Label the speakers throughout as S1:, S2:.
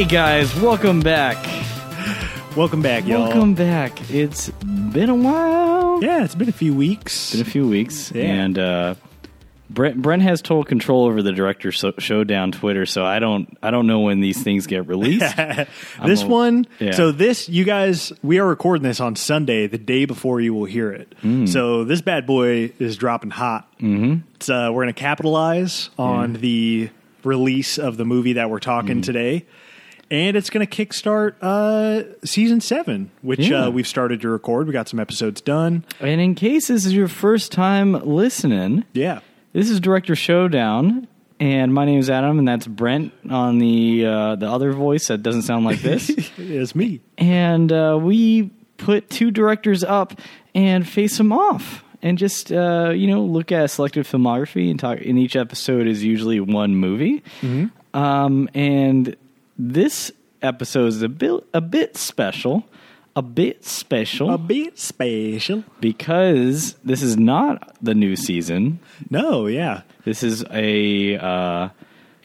S1: Hey guys, welcome back.
S2: Welcome back, y'all.
S1: Welcome back. It's been a while.
S2: Yeah, it's been a few weeks.
S1: Been a few weeks,
S2: Yeah.
S1: and uh, Brent Brent has total control over the director so- showdown Twitter, so I don't I don't know when these things get released.
S2: this
S1: a-
S2: one,
S1: yeah.
S2: so this, you guys, we are recording this on Sunday, the day before you will hear it.
S1: Mm.
S2: So this bad boy is dropping hot. Mm-hmm. It's, uh, we're going to capitalize on the release of the movie that we're talking
S1: Mm.
S2: today. And it's going to kickstart uh, season seven, which
S1: Yeah.
S2: uh, we've started to record. We got some episodes done.
S1: and in case this is your first time listening,
S2: Yeah.
S1: this is Director Showdown. And my name is Adam, and that's Brent on the uh, the other voice that doesn't sound like this.
S2: It's me.
S1: and uh, we put two directors up and face them off and just uh, you know look at selected filmography and talk in each episode is usually one movie um, and this episode is a bit a bit special a bit special
S2: A bit special.
S1: because this is not the new season
S2: No, yeah.
S1: this is a uh,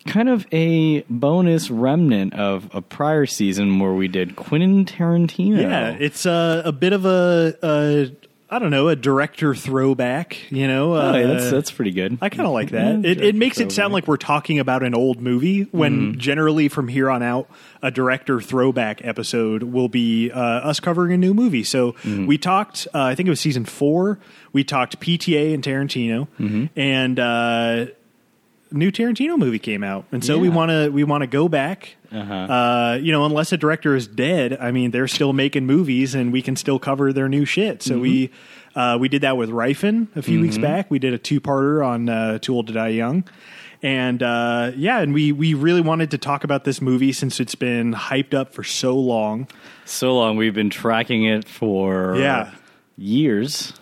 S1: kind of a bonus remnant of a prior season where we did Quentin Tarantino.
S2: Yeah, it's uh, a bit of a, a I don't know a director throwback. You know,
S1: Oh,
S2: uh,
S1: yeah, that's that's pretty good.
S2: I kind of like that.
S1: Yeah,
S2: it, it makes it sound like we're talking about an old movie when
S1: Mm-hmm.
S2: generally from here on out, a director throwback episode will be uh, us covering a new movie. So
S1: Mm-hmm.
S2: we talked, uh, I think it was season four. We talked PTA and Tarantino,
S1: Mm-hmm.
S2: and uh, new Tarantino movie came out, and so we want to we want to go back.
S1: Uh-huh.
S2: Uh, you know, unless a director is dead, I mean, they're still making movies, and we can still cover their new shit. So we
S1: Mm-hmm.
S2: uh, we did that with Refn a few weeks back. We did a two parter on uh, Too Old to Die Young. And uh, yeah, and we we really wanted to talk about this movie since it's been hyped up for so long.
S1: so long we've been tracking it for
S2: Yeah.
S1: years,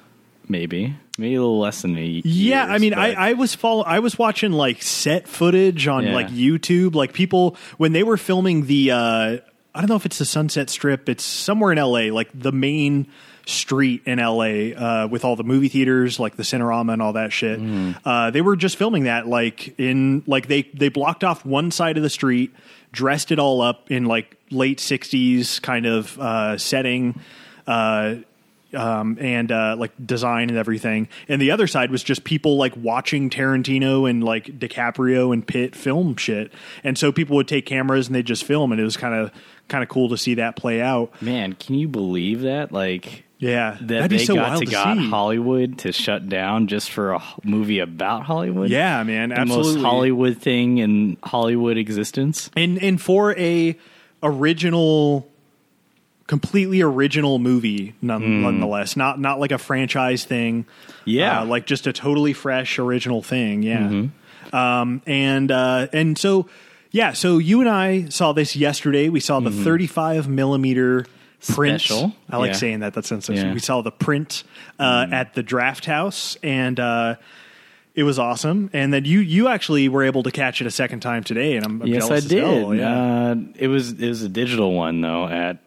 S1: maybe maybe a little less than me.
S2: Yeah, I mean, I, I was follow, I was watching like set footage on
S1: Yeah.
S2: like YouTube, like people when they were filming the. Uh, I don't know if it's the Sunset Strip. It's somewhere in L.A., like the main street in L.A. Uh, with all the movie theaters, like the Cinerama and all that shit.
S1: Mm.
S2: Uh, they were just filming that, like in like they they blocked off one side of the street, dressed it all up in like late '60s kind of uh, setting. Uh, um, and uh, like design and everything. And the other side was just people like watching Tarantino and like DiCaprio and Pitt film shit. And so people would take cameras and they just film, and it was kind of kind of cool to see that play out.
S1: man, can you believe that? Like
S2: Yeah,
S1: that they
S2: so
S1: got to
S2: to
S1: got
S2: see.
S1: Hollywood to shut down just for a movie about Hollywood.
S2: Yeah, man,
S1: the
S2: absolutely.
S1: most Hollywood thing in Hollywood existence.
S2: and and for a original completely original movie none, nonetheless. Not not like a franchise thing.
S1: Yeah.
S2: uh, like just a totally fresh original thing. Yeah. Um and uh and so yeah so you and i saw this yesterday. We saw the 35 millimeter print.
S1: Special.
S2: i like
S1: Yeah.
S2: saying that. That sounds so
S1: Yeah.
S2: we saw the print uh at the draft house and uh it was awesome, and then you you actually were able to catch it a second time today, and I'm, I'm
S1: Yes, I did.
S2: hell, yeah.
S1: Uh, it was it was a digital one though at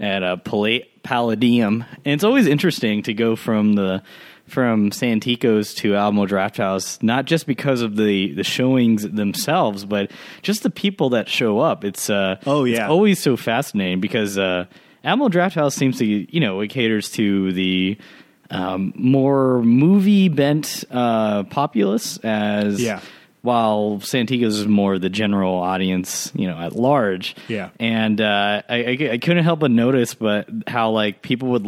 S1: at a Pala- Palladium, and it's always interesting to go from the from Santikos to Alamo Draft House, not just because of the the showings themselves, but just the people that show up. It's uh,
S2: Oh,
S1: it's
S2: yeah.
S1: always so fascinating because uh, Alamo Draft House seems to you know it caters to the um, more movie bent uh, populace as
S2: Yeah.
S1: While Santikos is more the general audience, you know, at large.
S2: Yeah.
S1: and uh, I, I, I couldn't help but notice, but how like people would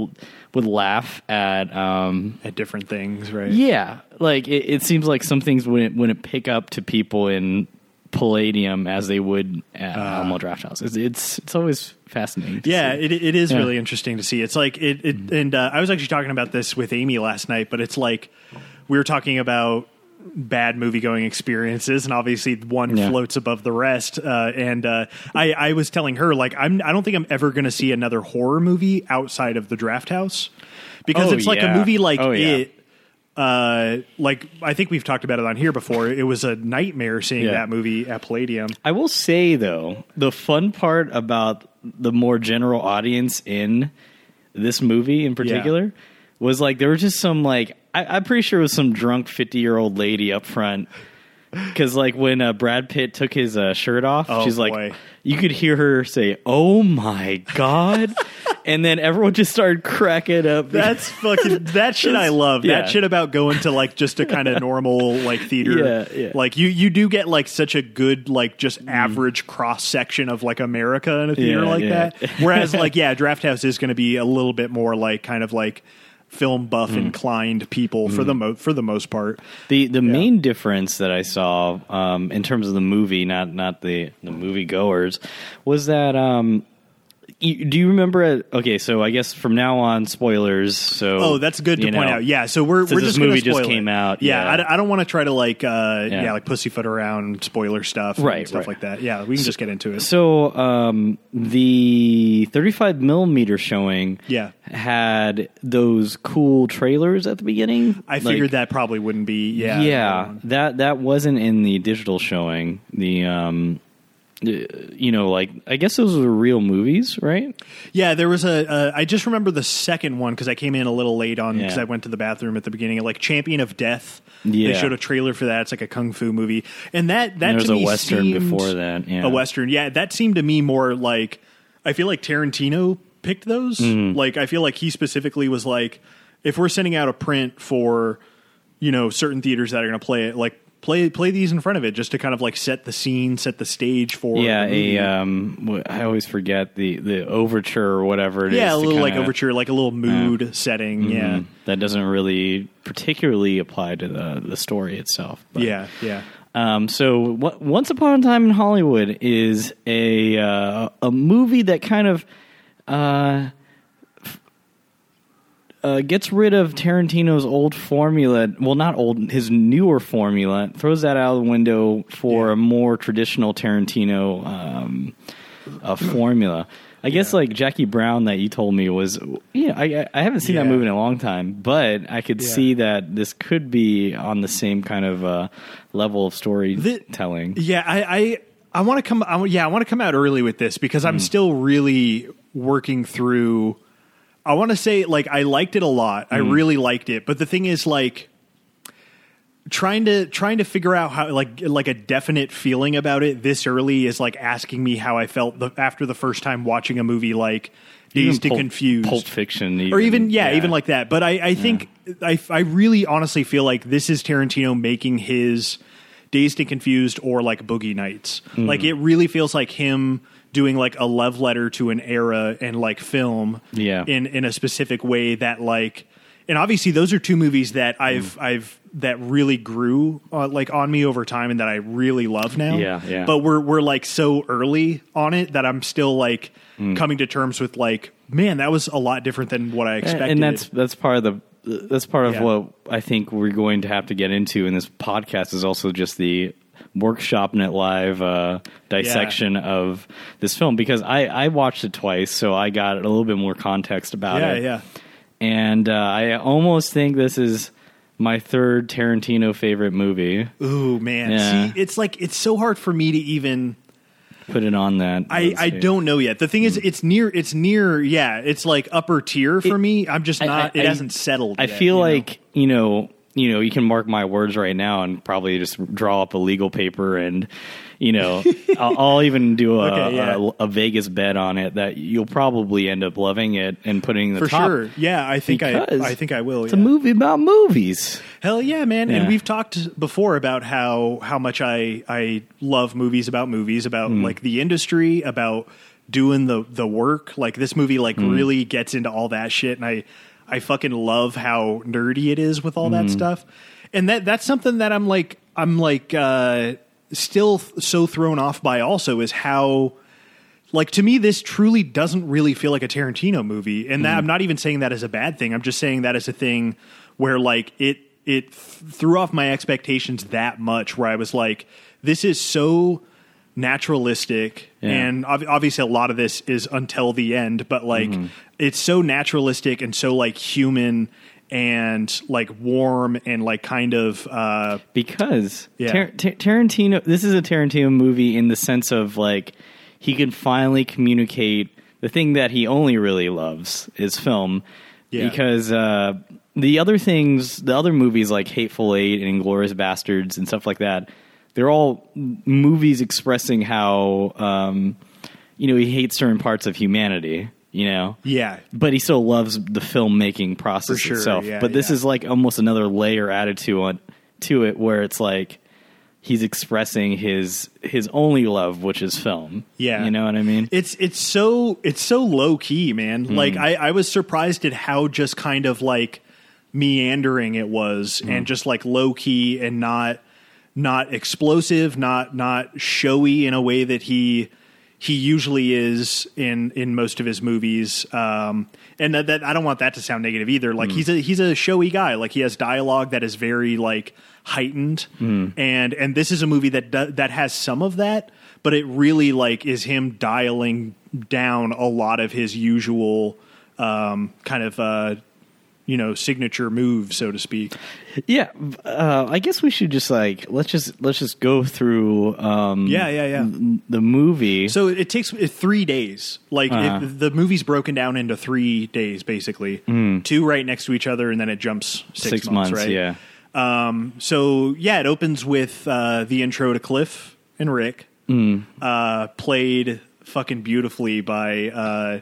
S1: would laugh at. Um,
S2: at different things, right?
S1: yeah, like it, it seems like some things wouldn't wouldn't pick up to people in Palladium as they would at Alamo Draft House. It's, it's it's always fascinating.
S2: Yeah,
S1: see.
S2: it, it is
S1: Yeah.
S2: really interesting to see. It's like it, it and uh, I was actually talking about this with Amy last night, but it's like we were talking about bad movie going experiences, and obviously one
S1: Yeah.
S2: floats above the rest. Uh, and uh, I, I was telling her like I'm I don't think I'm ever going to see another horror movie outside of the Draft House because
S1: Oh,
S2: it's like a movie like
S1: Oh, yeah.
S2: it. Uh, like I think we've talked about it on here before. It was a nightmare seeing
S1: Yeah.
S2: that movie at Palladium.
S1: I will say though, the fun part about the more general audience in this movie in particular was like there was just some like I, I'm pretty sure it was some drunk 50 year old lady up front. Because like when uh, Brad Pitt took his uh, shirt off,
S2: Oh,
S1: she's
S2: boy.
S1: like, you could hear her say, "Oh my god," and then everyone just started cracking up.
S2: That's fucking that shit I love.
S1: Yeah.
S2: That shit about going to like just a kind of normal like theater.
S1: Yeah, yeah.
S2: Like you you do get like such a good like just average cross section of like America in a theater like that. Whereas like yeah, Draft House is going to be a little bit more like kind of like film buff
S1: Mm.
S2: inclined people for the mo- for the most part.
S1: The the main difference that I saw um, in terms of the movie, not not the the movie goers, was that um, you, do you remember? It? Okay, so I guess from now on, spoilers. So
S2: Oh, that's good to point
S1: know,
S2: out. Yeah, so we're
S1: Since
S2: we're
S1: this
S2: just
S1: movie just
S2: it.
S1: came out,
S2: Yeah,
S1: yeah.
S2: I I, don't want to try to like uh yeah.
S1: Yeah.
S2: like pussyfoot around spoiler stuff, and
S1: Right,
S2: stuff
S1: right.
S2: like that. Yeah, we can just get into it.
S1: So um, the 35 millimeter showing,
S2: Yeah.
S1: had those cool trailers at the beginning.
S2: I
S1: Like,
S2: figured that probably wouldn't be. Yeah,
S1: yeah, that that wasn't in the digital showing. The um, you know, like I guess those were real movies, right?
S2: Yeah, there was a. Uh, I just remember the second one because I came in a little late on because
S1: Yeah.
S2: I went to the bathroom at the beginning. Like Champion of Death, they showed a trailer for that. It's like a kung fu movie, and that that
S1: There was
S2: to
S1: a western before that, yeah.
S2: a western. Yeah, that seemed to me more like. I feel like Tarantino picked those.
S1: Mm-hmm.
S2: Like I feel like he specifically was like, if we're sending out a print for, you know, certain theaters that are going to play it, like. Play play these in front of it just to kind of like set the scene, set the stage for
S1: Yeah, a um, I always forget the the overture or whatever it is.
S2: yeah, a little like
S1: kinda-
S2: overture, like a little mood setting. Yeah,
S1: Mm, that doesn't really particularly apply to the the story itself. But,
S2: yeah, yeah.
S1: Um, so, what, Once Upon a Time in Hollywood is a uh, a movie that kind of uh, uh, gets rid of Tarantino's old formula. Well, not old, his newer formula. Throws that out of the window for
S2: Yeah.
S1: a more traditional Tarantino um, uh, formula. I guess like Jackie Brown that you told me was yeah I I- I haven't seen that movie in a long time but I could
S2: Yeah.
S1: see that this could be on the same kind of uh, level of storytelling.
S2: Yeah, I I, I want to come. I, yeah, I want to come out early with this because
S1: Mm.
S2: I'm still really working through. I want to say like I liked it a lot. I
S1: Mm.
S2: really liked it, but the thing is like trying to trying to figure out how like like a definite feeling about it this early is like asking me how I felt the, after the first time watching a movie like Dazed and
S1: Pulp-
S2: Confused
S1: Pulp Fiction,
S2: or even yeah, even like that. But I, I think I, I really honestly feel like this is Tarantino making his Dazed and Confused or like Boogie Nights.
S1: Mm-hmm.
S2: Like it really feels like him doing like a love letter to an era and like film
S1: Yeah.
S2: in in a specific way that like and obviously those are two movies that I've
S1: Mm.
S2: I've that really grew uh, like on me over time and that I really love now.
S1: Yeah, yeah.
S2: But we're we're like so early on it that I'm still like
S1: Mm.
S2: coming to terms with like man that was a lot different than what I expected.
S1: and that's that's part of the that's part of
S2: Yeah.
S1: what I think we're going to have to get into in this podcast is also just the workshop net live uh, dissection of this film because I I watched it twice so I got a little bit more context about
S2: yeah
S1: it
S2: yeah.
S1: and uh, I almost think this is my third Tarantino favorite movie
S2: Ooh man,
S1: Yeah.
S2: see, it's like it's so hard for me to even.
S1: put it on that
S2: I, I don't know yet. The thing is, it's near. It's near. Yeah, it's like upper tier for
S1: It-
S2: me. I'm just not.
S1: I-
S2: it
S1: I-
S2: hasn't settled.
S1: I
S2: yet,
S1: feel
S2: you know?
S1: like you know, you know, you can mark my words right now and probably just draw up a legal paper and you know, I'll, I'll even do a,
S2: Okay, yeah.
S1: a, a Vegas bet on it that you'll probably end up loving it and putting the
S2: for
S1: top.
S2: sure. Yeah, I think I. I think I will.
S1: It's
S2: yeah.
S1: a movie about movies.
S2: Hell yeah, man! And we've talked before about how how much I I love movies about movies about
S1: Mm.
S2: like the industry about doing the the work. Like this movie like
S1: Mm.
S2: really gets into all that shit, and I I fucking love how nerdy it is with all that mm-hmm. stuff. And that that's something that I'm like I'm like uh still th- so thrown off by also is how like to me this truly doesn't really feel like a Tarantino movie. And that mm-hmm. I'm not even saying that as a bad thing. I'm just saying that as a thing where like it it th- threw off my expectations that much where I was like this is so naturalistic
S1: Yeah.
S2: and ob- obviously a lot of this is until the end but like mm-hmm. It's so naturalistic and so like human and like warm and like kind of uh
S1: because
S2: Yeah.
S1: Tar- Tar- Tarantino. This is a Tarantino movie in the sense of like he can finally communicate the thing that he only really loves is film.
S2: Yeah.
S1: Because uh, the other things, the other movies like Hateful Eight and Inglourious Basterds and stuff like that, they're all movies expressing how um, you know he hates certain parts of humanity. You know,
S2: yeah
S1: but he still loves the filmmaking process
S2: sure,
S1: itself.
S2: yeah,
S1: but this
S2: yeah.
S1: is like almost another layer added to on to it, where it's like he's expressing his his only love, which is film.
S2: Yeah.
S1: you know what I mean.
S2: It's it's so it's so low key, man.
S1: Hmm.
S2: Like I, I was surprised at how just kind of like meandering it was
S1: Hmm.
S2: and just like low key and not not explosive, not not showy in a way that he he usually is in in most of his movies. Um and that, that I don't want that to sound negative either. Like he's a he's a showy guy. Like he has dialogue that is very like heightened
S1: Hmm.
S2: and and this is a movie that do, that has some of that but it really like is him dialing down a lot of his usual um, kind of uh, you know signature move, so to speak.
S1: Yeah, uh, I guess we should just like let's just let's just go through. Um,
S2: Yeah, yeah, yeah.
S1: The movie.
S2: So it takes three days. Like
S1: Uh-huh.
S2: it, the movie's broken down into three days, basically. Two right next to each other, and then it jumps six,
S1: six
S2: months,
S1: months.
S2: right?
S1: Yeah.
S2: Um, so yeah, it opens with uh, the intro to Cliff and Rick,
S1: Hmm.
S2: uh, played fucking beautifully by uh,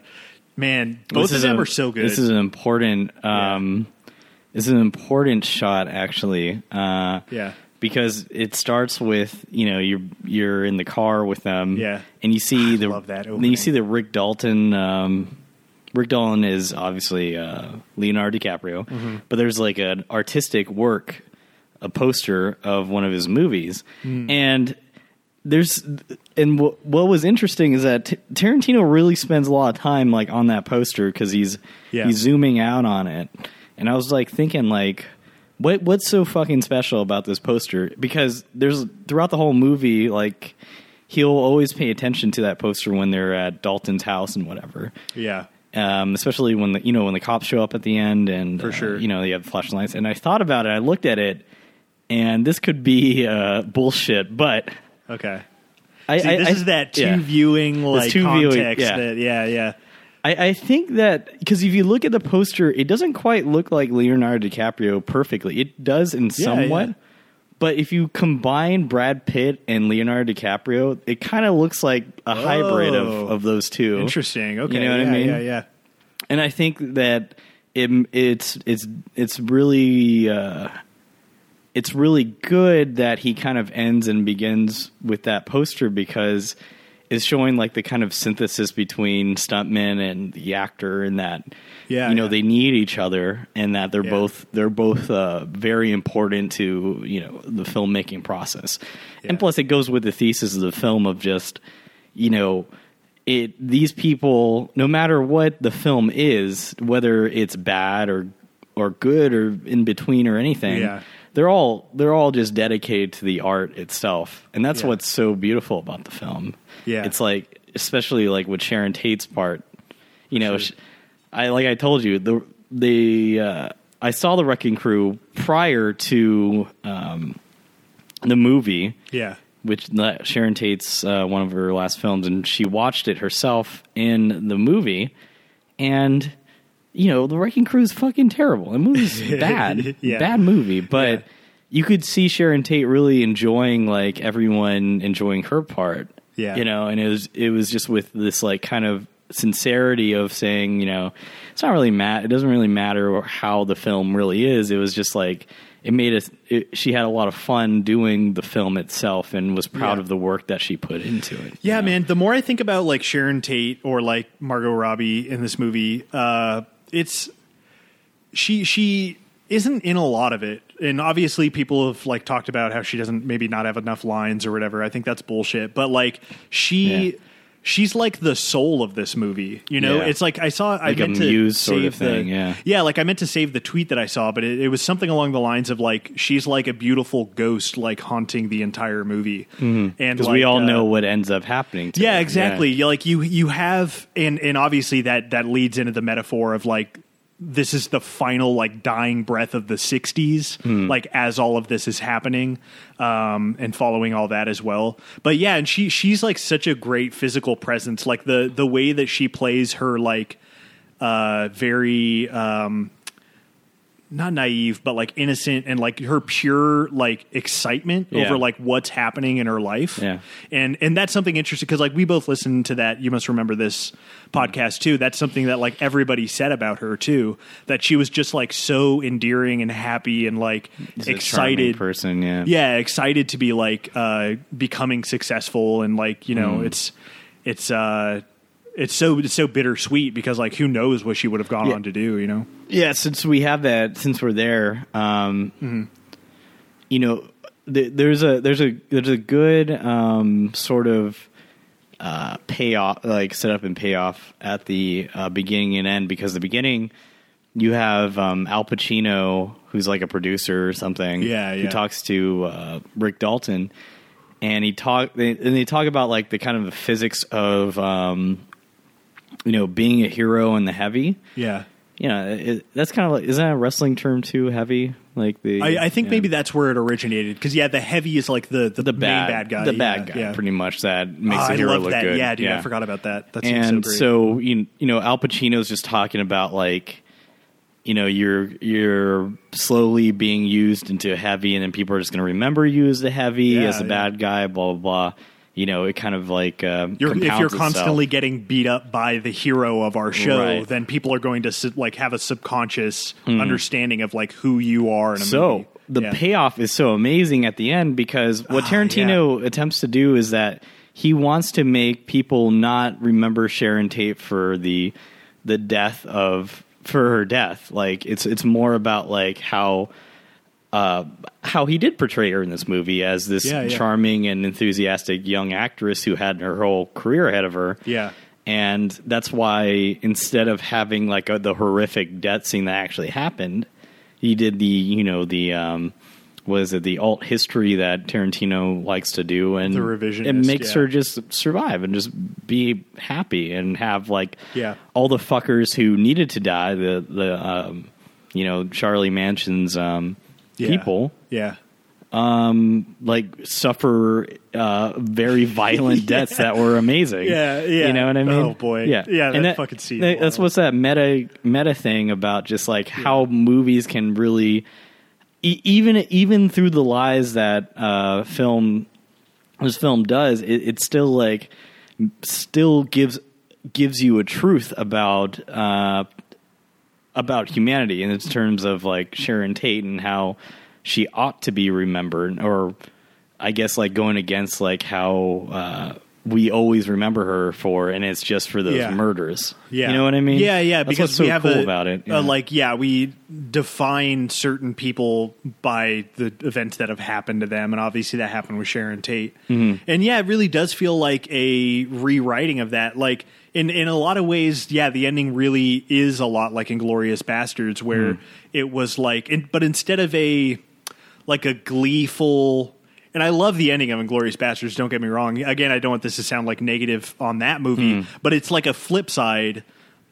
S2: man. Both
S1: This
S2: of them
S1: a-
S2: are so good.
S1: This is an important. Um, This is an important shot, actually. Uh,
S2: yeah,
S1: because it starts with you know you're you're in the car with them,
S2: Yeah.
S1: and you see the
S2: love that
S1: Then you see the Rick Dalton. Um, Rick Dalton is obviously uh, Leonardo DiCaprio,
S2: Mm-hmm.
S1: but there's like an artistic work, a poster of one of his movies,
S2: Mm.
S1: and there's and w- what was interesting is that T- Tarantino really spends a lot of time like on that poster because he's
S2: Yeah.
S1: he's zooming out on it, and I was like thinking like. What what's so fucking special about this poster? Because there's throughout the whole movie, like he'll always pay attention to that poster when they're at Dalton's house and whatever.
S2: yeah,
S1: Um, especially when the you know when the cops show up at the end and
S2: For
S1: uh,
S2: sure.
S1: you know they have flashlights. And I thought about it. I looked at it, and this could be uh, bullshit, but
S2: okay.
S1: I,
S2: See,
S1: I-
S2: this
S1: I-
S2: is that two
S1: yeah.
S2: viewing like
S1: two viewing,
S2: context.
S1: yeah.
S2: That, yeah, yeah.
S1: I, I think that because if you look at the poster, it doesn't quite look like Leonardo DiCaprio perfectly. It does in somewhat,
S2: yeah.
S1: but if you combine Brad Pitt and Leonardo DiCaprio, it kind of looks like a hybrid of,
S2: Oh.
S1: of those two.
S2: Interesting. Okay,
S1: You know what I
S2: yeah,
S1: mean?
S2: Yeah, yeah.
S1: and I think that it, it's it's it's really uh, it's really good that he kind of ends and begins with that poster because it's showing like the kind of synthesis between stuntman and the actor and that
S2: Yeah,
S1: you know
S2: yeah.
S1: they need each other and that they're
S2: Yeah.
S1: both they're both uh, very important to you know the filmmaking process and plus it goes with the thesis of the film of just you know it these people no matter what the film is whether it's bad or or good or in between or anything
S2: Yeah.
S1: They're all they're all just dedicated to the art itself and that's
S2: Yeah.
S1: what's so beautiful about the film
S2: Yeah.
S1: it's like especially like with Sharon Tate's part you know
S2: Sure.
S1: sh I like I told you the the uh, I saw the Wrecking Crew prior to um, the movie
S2: Yeah.
S1: which Sharon Tate's uh, one of her last films, and she watched it herself in the movie, and you know the Wrecking Crew is fucking terrible. The movie's bad,
S2: Yeah.
S1: bad movie, but
S2: Yeah.
S1: you could see Sharon Tate really enjoying like everyone enjoying her part.
S2: Yeah.
S1: you know, and it was it was just with this like kind of sincerity of saying, you know, it's not really mat. It doesn't really matter how the film really is. It was just like it made us. It, she had a lot of fun doing the film itself and was proud
S2: Yeah.
S1: of the work that she put into it.
S2: Yeah,
S1: you know?
S2: man. The more I think about like Sharon Tate or like Margot Robbie in this movie, uh, it's she she isn't in a lot of it. And obviously people have like talked about how she doesn't maybe not have enough lines or whatever. I think that's bullshit. But like she
S1: Yeah.
S2: She's like the soul of this movie. You know,
S1: Yeah.
S2: it's like I saw I
S1: Like a
S2: meant to save
S1: of thing,
S2: the
S1: yeah.
S2: yeah, like I meant to save the tweet that I saw, but it, it was something along the lines of like she's like a beautiful ghost like haunting the entire movie. And
S1: because
S2: like,
S1: we all
S2: uh,
S1: know what ends up happening. To
S2: yeah,
S1: her.
S2: exactly. You Like you, you have, and and obviously that that leads into the metaphor of like this is the final like dying breath of the '60s,
S1: Hmm.
S2: like as all of this is happening, um, and following all that as well. But yeah, and she she's like such a great physical presence. Like the the way that she plays her like uh very um not naive but like innocent and like her pure like excitement
S1: Yeah.
S2: over like what's happening in her life
S1: Yeah.
S2: and and that's something interesting because like we both listened to that you must remember this podcast too that's something that like everybody said about her too that she was just like so endearing and happy and like
S1: She's
S2: excited
S1: person. Yeah,
S2: yeah excited to be like uh becoming successful and like you know
S1: Mm.
S2: it's it's uh it's so it's so bittersweet because like who knows what she would have gone
S1: Yeah.
S2: on to do you know
S1: Yeah, since we have that, since we're there, um,
S2: Mm-hmm.
S1: you know, th- there's a there's a there's a good um, sort of uh, payoff, like setup and payoff at the uh, beginning and end. Because the beginning, you have um, Al Pacino, who's like a producer or something,
S2: Yeah,
S1: who talks to uh, Rick Dalton, and he talk they, and they talk about like the kind of the physics of um, you know being a hero in the heavy
S2: yeah
S1: you know, it, that's kind of like isn't that a wrestling term too? Heavy, like the
S2: I, I think
S1: yeah.
S2: maybe that's where it originated because yeah, the heavy is like the the,
S1: the
S2: main
S1: bad,
S2: bad guy,
S1: the
S2: yeah,
S1: bad guy,
S2: Yeah.
S1: pretty much that makes
S2: Ah,
S1: the
S2: I
S1: hero
S2: love
S1: look
S2: that.
S1: good.
S2: Yeah, dude, I forgot about that. That
S1: and
S2: so
S1: so you you know, Al Pacino's just talking about like, you know, you're you're slowly being used into heavy, and then people are just going to remember you as the heavy,
S2: Yeah,
S1: as the
S2: yeah.
S1: bad guy, blah blah blah. You know, it kind of like um,
S2: you're, if you're
S1: itself.
S2: constantly getting beat up by the hero of our show,
S1: Right.
S2: then people are going to like have a subconscious understanding of like who you are.
S1: So
S2: movie.
S1: the
S2: Yeah.
S1: payoff is so amazing at the end because what
S2: Ah,
S1: Tarantino attempts to do is that he wants to make people not remember Sharon Tate for the the death of for her death. Like it's it's more about like how uh, how he did portray her in this movie as this
S2: Yeah, yeah.
S1: charming and enthusiastic young actress who had her whole career ahead of her.
S2: Yeah.
S1: And that's why instead of having like a, the horrific death scene that actually happened, he did the you know the um, was it the alt history that Tarantino likes to do, and
S2: The revision
S1: it makes
S2: yeah.
S1: her just survive and just be happy and have like
S2: Yeah.
S1: all the fuckers who needed to die the the um, you know Charlie Manson's um,
S2: Yeah.
S1: people
S2: Yeah.
S1: Um, like suffer uh, very violent deaths that were amazing.
S2: Yeah, yeah.
S1: You know what I mean?
S2: Oh, boy.
S1: Yeah,
S2: Yeah,
S1: And
S2: that fucking scene,
S1: that- That's what's that meta meta thing about just like how movies can really, e- even even through the lies that uh, film this film does, it, it still like still gives gives you a truth about uh, about humanity in its terms of like Sharon Tate and how she ought to be remembered, or I guess like going against like how uh, we always remember her for, and it's just for those
S2: Yeah.
S1: murders.
S2: Yeah,
S1: you know what I mean?
S2: Yeah, yeah.
S1: That's
S2: because
S1: what's so
S2: we have
S1: cool
S2: a,
S1: about it.
S2: a, like, yeah, we define certain people by the events that have happened to them, and obviously that happened with Sharon Tate.
S1: Mm-hmm.
S2: And yeah, it really does feel like a rewriting of that. Like in in a lot of ways, yeah, the ending really is a lot like Inglourious Basterds, where
S1: Mm-hmm.
S2: it was like, in, but instead of a like a gleeful. And I love the ending of Inglourious Basterds. Don't get me wrong. Again, I don't want this to sound like negative on that movie,
S1: Hmm.
S2: but it's like a flip side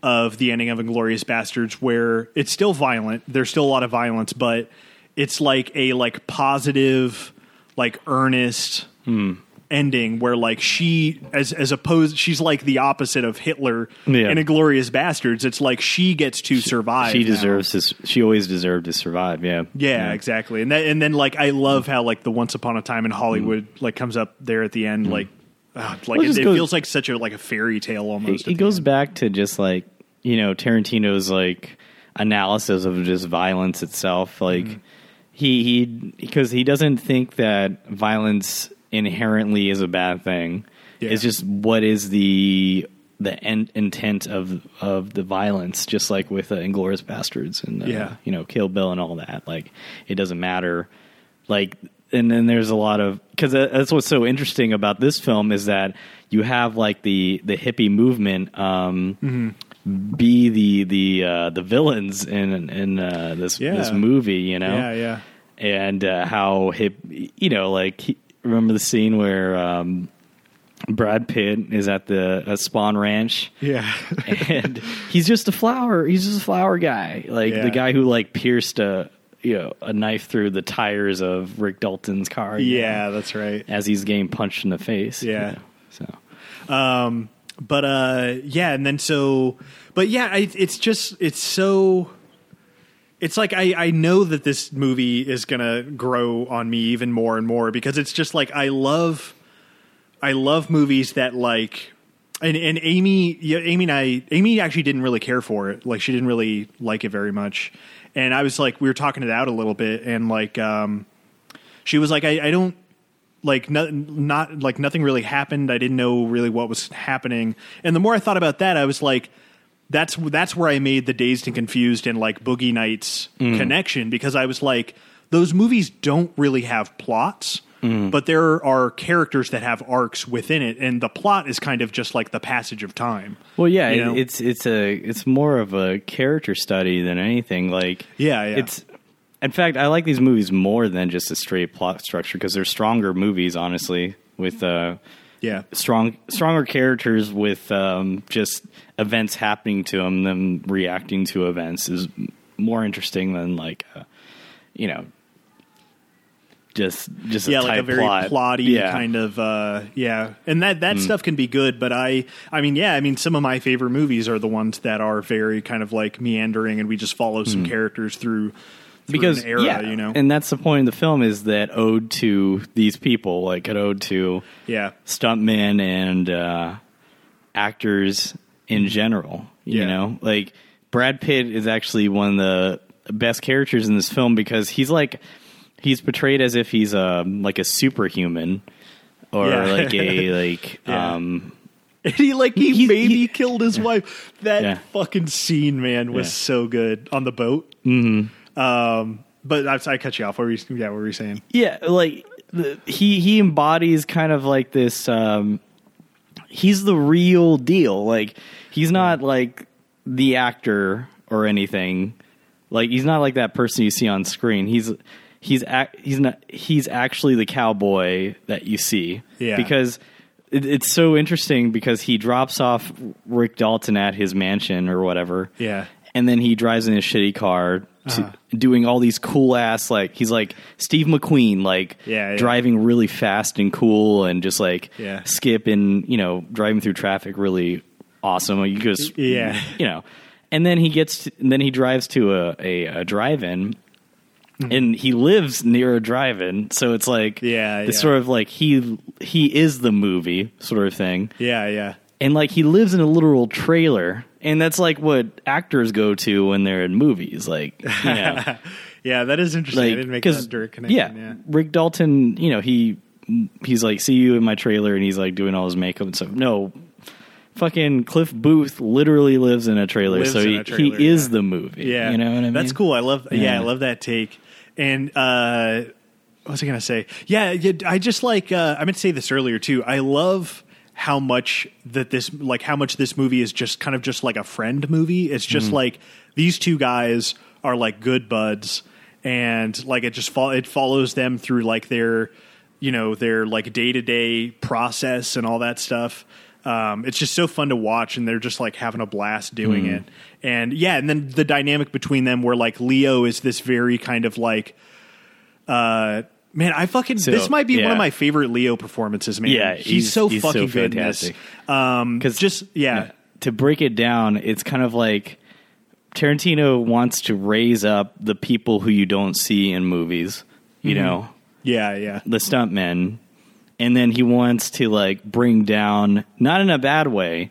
S2: of the ending of Inglourious Basterds, where it's still violent. There's still a lot of violence, but it's like a like positive, like earnest
S1: Hmm.
S2: Ending where like she as as opposed she's like the opposite of Hitler
S1: Yeah.
S2: in Inglourious Basterds. It's like she gets to survive.
S1: she
S2: now.
S1: deserves to. She always deserved to survive. Yeah.
S2: Yeah, exactly. And that, and then like I love how like the Once Upon a Time in Hollywood like comes up there at the end like ah, like
S1: Mm. Well, it
S2: it,
S1: goes-
S2: feels like such a like a fairy tale almost.
S1: It, it goes back to just like you know Tarantino's like analysis of just violence itself. Like
S2: Mm-hmm.
S1: he he because he doesn't think that violence inherently is a bad thing.
S2: Yeah.
S1: It's just what is the the en- intent of of the violence, just like with uh, Inglourious Basterds and uh,
S2: Yeah.
S1: you know Kill Bill and all that. Like it doesn't matter. Like and then there's a lot of because that's what's so interesting about this film is that you have like the the hippie movement um,
S2: Mm-hmm.
S1: be the the uh, the villains in in uh, this
S2: Yeah.
S1: this movie. You know,
S2: Yeah, yeah.
S1: and uh, how hip you know like he, remember the scene where um, Brad Pitt is at the uh, Spahn Ranch
S2: Yeah.
S1: and he's just a flower he's just a flower guy like
S2: Yeah.
S1: the guy who like pierced a you know a knife through the tires of Rick Dalton's car you know,
S2: yeah, that's right.
S1: as he's getting punched in the face you
S2: Yeah.
S1: know, so
S2: Um, but uh, yeah, and then so, but yeah, I, it's just it's so. It's like I, I know that this movie is gonna grow on me even more and more because it's just like I love, I love movies that like, and and Amy, yeah, Amy and I, Amy actually didn't really care for it. Like she didn't really like it very much, and I was like, we were talking it out a little bit, and like, um, she was like, I, I don't like no, not like nothing really happened. I didn't know really what was happening. And the more I thought about that, I was like, that's that's where I made the dazed and confused and like Boogie Nights connection because I was like, those movies don't really have plots. But there are characters that have arcs within it, and the plot is kind of just like the passage of time.
S1: well yeah it- it's it's a it's more of a character study than anything like
S2: Yeah, yeah.
S1: it's in fact i like these movies more than just a straight plot structure because they're stronger movies honestly with uh
S2: Yeah,
S1: strong stronger characters with um just events happening to them them reacting to events is more interesting than like uh, you know just just
S2: yeah,
S1: a
S2: like a very
S1: plot.
S2: plotty
S1: yeah.
S2: kind of uh yeah. And that that stuff can be good, but I I mean, yeah, I mean some of my favorite movies are the ones that are very kind of like meandering and we just follow some characters through, through
S1: because
S2: era,
S1: yeah,
S2: you know.
S1: and that's the point of the film is that ode to these people, like an ode to
S2: yeah.
S1: stuntmen and uh, actors in general. You
S2: Yeah.
S1: know, like Brad Pitt is actually one of the best characters in this film because he's like he's portrayed as if he's a like a superhuman or
S2: Yeah.
S1: like a like
S2: Yeah.
S1: um
S2: he like he maybe
S1: he-
S2: killed his wife. That fucking scene, man, was so good on the boat. Mm-hmm. Um but I, I cut you off. What were you, yeah, what were you saying?
S1: Yeah, like the, he he embodies kind of like this. Um, he's the real deal. Like he's not like the actor or anything. Like he's not like that person you see on screen. He's he's ac- he's not he's actually the cowboy that you see.
S2: Yeah.
S1: because. It, it's so interesting because he drops off Rick Dalton at his mansion or whatever,
S2: Yeah.
S1: and then he drives in his shitty car
S2: Uh-huh.
S1: doing all these cool ass like he's like Steve McQueen like
S2: Yeah, yeah.
S1: driving really fast and cool and just like
S2: Yeah.
S1: skip and you know driving through traffic really awesome you just
S2: Yeah.
S1: you know and then he gets to, and then he drives to a a, a drive-in
S2: Mm-hmm.
S1: and he lives near a drive-in so it's like
S2: Yeah,
S1: it's
S2: yeah.
S1: sort of like he he is the movie sort of thing
S2: Yeah, yeah.
S1: and like he lives in a literal trailer and that's like what actors go to when they're in movies like you know
S2: Yeah, that is interesting. I didn't make that direct connection.
S1: yeah,
S2: yeah.
S1: rick dalton you know he he's like see you in my trailer and he's like doing all his makeup and stuff no fucking cliff booth literally lives in a trailer
S2: Lives
S1: so he,
S2: trailer,
S1: he is
S2: yeah.
S1: the movie
S2: Yeah,
S1: you know what i mean
S2: That's cool. I love. Yeah,
S1: Yeah.
S2: I love that take. And uh, what was I going to say? Yeah, yeah, I just like. Uh, I meant to say this earlier too. I love how much that this like how much this movie is just kind of just like a friend movie. It's just
S1: Mm-hmm.
S2: like these two guys are like good buds, and like it just fo- it follows them through like their you know their like day to day process and all that stuff. Um, it's just so fun to watch, and they're just like having a blast doing
S1: Mm-hmm.
S2: it. And yeah, and then the dynamic between them, where like Leo is this very kind of like, uh, man, I fucking
S1: So,
S2: this might be one of my favorite Leo performances, man.
S1: Yeah,
S2: he's,
S1: he's-
S2: so
S1: he's
S2: fucking this.
S1: fantastic.
S2: Um,
S1: 'Cause-
S2: just yeah,
S1: to break it down, it's kind of like Tarantino wants to raise up the people who you don't see in movies, you
S2: Mm-hmm.
S1: know,
S2: yeah, yeah,
S1: the stuntmen, and then he wants to like bring down, not in a bad way,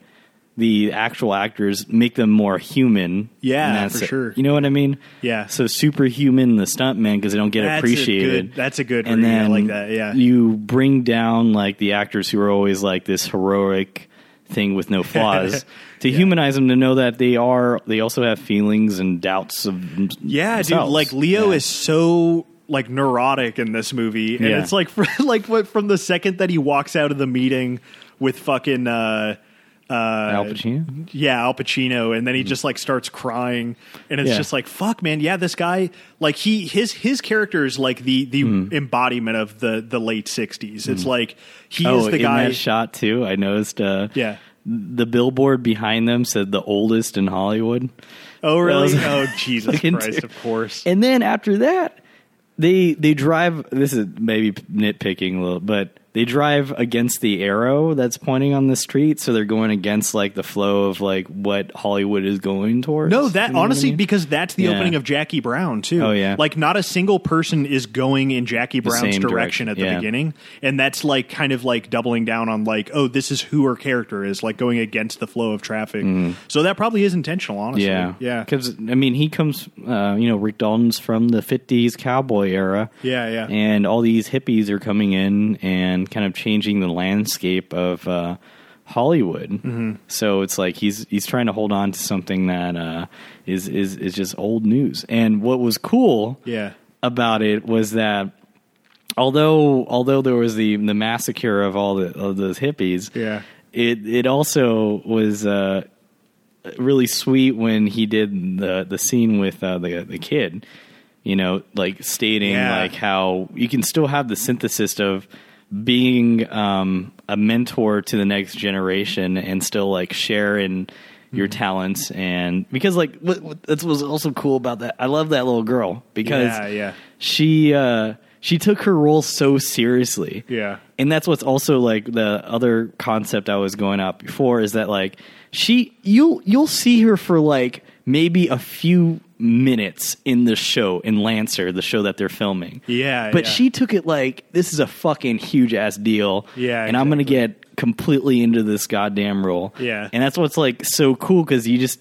S1: the actual actors, make them more human.
S2: Yeah,
S1: that's
S2: for
S1: it.
S2: sure.
S1: You know what I mean?
S2: Yeah.
S1: So superhuman, the stuntman because they don't get
S2: That's a
S1: appreciated.
S2: good- that's a good
S1: And.
S2: I
S1: then
S2: like that, yeah.
S1: you bring down like the actors who are always like this heroic thing with no flaws to humanize them to know that they are they also have feelings and doubts of
S2: Yeah, dude. Like Leo
S1: Yeah.
S2: is so like neurotic in this movie, and
S1: Yeah.
S2: it's like like what from the second that he walks out of the meeting with fucking uh, uh,
S1: Al Pacino.
S2: yeah, Al Pacino, and then he just like starts crying, and it's
S1: Yeah.
S2: just like fuck, man. Yeah, this guy, like he his his character is like the the
S1: Mm-hmm.
S2: embodiment of the the late '60s. It's like he
S1: Oh,
S2: is the
S1: in
S2: guy.
S1: that shot too. I noticed. Uh,
S2: Yeah.
S1: the billboard behind them said the oldest in Hollywood.
S2: oh really? oh Jesus Christ! Of course.
S1: And then after that, they they drive. This is maybe nitpicking a little, but they drive against the arrow that's pointing on the street, so they're going against like the flow of like what Hollywood is going towards.
S2: No, that
S1: You know what I
S2: honestly,
S1: mean?
S2: because that's the
S1: Yeah.
S2: opening of Jackie Brown too.
S1: Oh, yeah.
S2: like not a single person is going in Jackie Brown's direction,
S1: direction,
S2: at the
S1: yeah.
S2: beginning, and that's like kind of like doubling down on like, oh, this is who her character is, like going against the flow of traffic. So that probably is intentional, honestly.
S1: Mm. yeah,
S2: yeah,
S1: Because I mean, he comes. Uh, you know, Rick Dalton's from the '50s cowboy era.
S2: yeah, yeah.
S1: and all these hippies are coming in and kind of changing the landscape of uh, Hollywood.
S2: Mm-hmm.
S1: So it's like he's he's trying to hold on to something that uh, is is is just old news. And what was cool
S2: yeah,
S1: about it was that although although there was the the massacre of all the of those hippies,
S2: Yeah.
S1: it it also was. Uh, really sweet when he did the the scene with uh, the the kid you know like stating
S2: Yeah.
S1: like how you can still have the synthesis of being um, a mentor to the next generation and still like share in your
S2: Mm-hmm.
S1: talents and because like what, what, that's what's also cool about that i love that little girl because
S2: Yeah, yeah.
S1: she uh she took her role so seriously
S2: Yeah.
S1: and that's what's also like the other concept I was going out before is that like she you'll you'll see her for like maybe a few minutes in the show in Lancer, the show that they're filming.
S2: Yeah,
S1: But
S2: yeah.
S1: she took it like this is a fucking huge ass deal.
S2: Yeah,
S1: And I'm gonna get completely into this goddamn role.
S2: Yeah.
S1: And that's what's like so cool because you just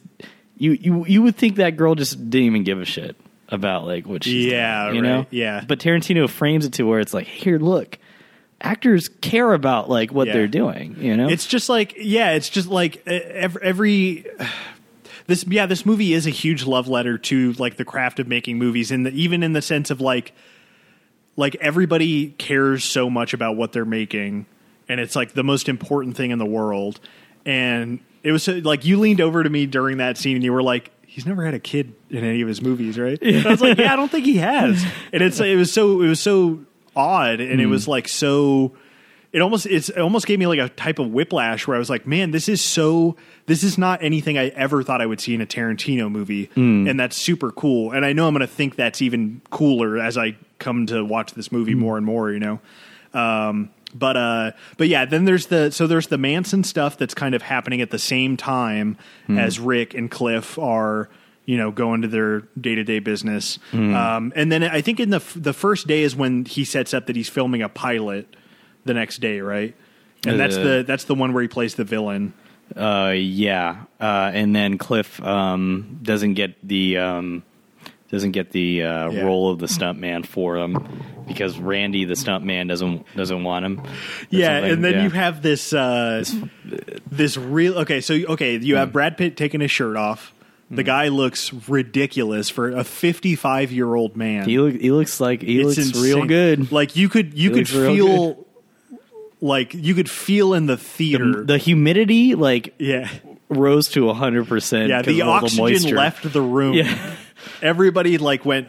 S1: you, you you would think that girl just didn't even give a shit about like what she's
S2: Yeah,
S1: doing, you
S2: right.
S1: know
S2: Yeah.
S1: but Tarantino frames it to where it's like here look actors care about like what
S2: Yeah.
S1: they're doing you know
S2: It's just like yeah, it's just like every, every this yeah, this movie is a huge love letter to like the craft of making movies and even in the sense of like like everybody cares so much about what they're making and it's like the most important thing in the world. And it was like you leaned over to me during that scene and you were like he's never had a kid in any of his movies right? And I was like yeah I don't think he has. And it's it was so it was so odd and it was mm. like so it almost it's it almost gave me like a type of whiplash where I was like, man, this is so this is not anything I ever thought I would see in a Tarantino movie, and that's super cool. And I know I'm going to think that's even cooler as I come to watch this movie more and more. You know. Um, but uh, but yeah, then there's the so there's the Manson stuff that's kind of happening at the same time as Rick and Cliff are you know going to their day to day business. Um, and then I think in the f- the first day is when he sets up that he's filming a pilot the next day, right? And that's
S1: Uh,
S2: the that's the one where he plays the villain.
S1: uh yeah uh and then cliff um doesn't get the um doesn't get the uh
S2: Yeah.
S1: role of the stuntman for him because randy the stuntman doesn't doesn't want him Or
S2: Yeah,
S1: something,
S2: and then
S1: yeah.
S2: you have this uh, this real okay. So okay, you
S1: Hmm.
S2: have Brad Pitt taking his shirt off. The guy looks ridiculous for a 55 year old man.
S1: he, look, he looks like he
S2: It's
S1: looks real
S2: insane.
S1: good
S2: Like you could you could
S1: looks real
S2: feel like you could feel in the theater.
S1: the humidity like
S2: yeah,
S1: rose to 100%
S2: yeah The oxygen
S1: moisture.
S2: left the room.
S1: Yeah.
S2: Everybody like went.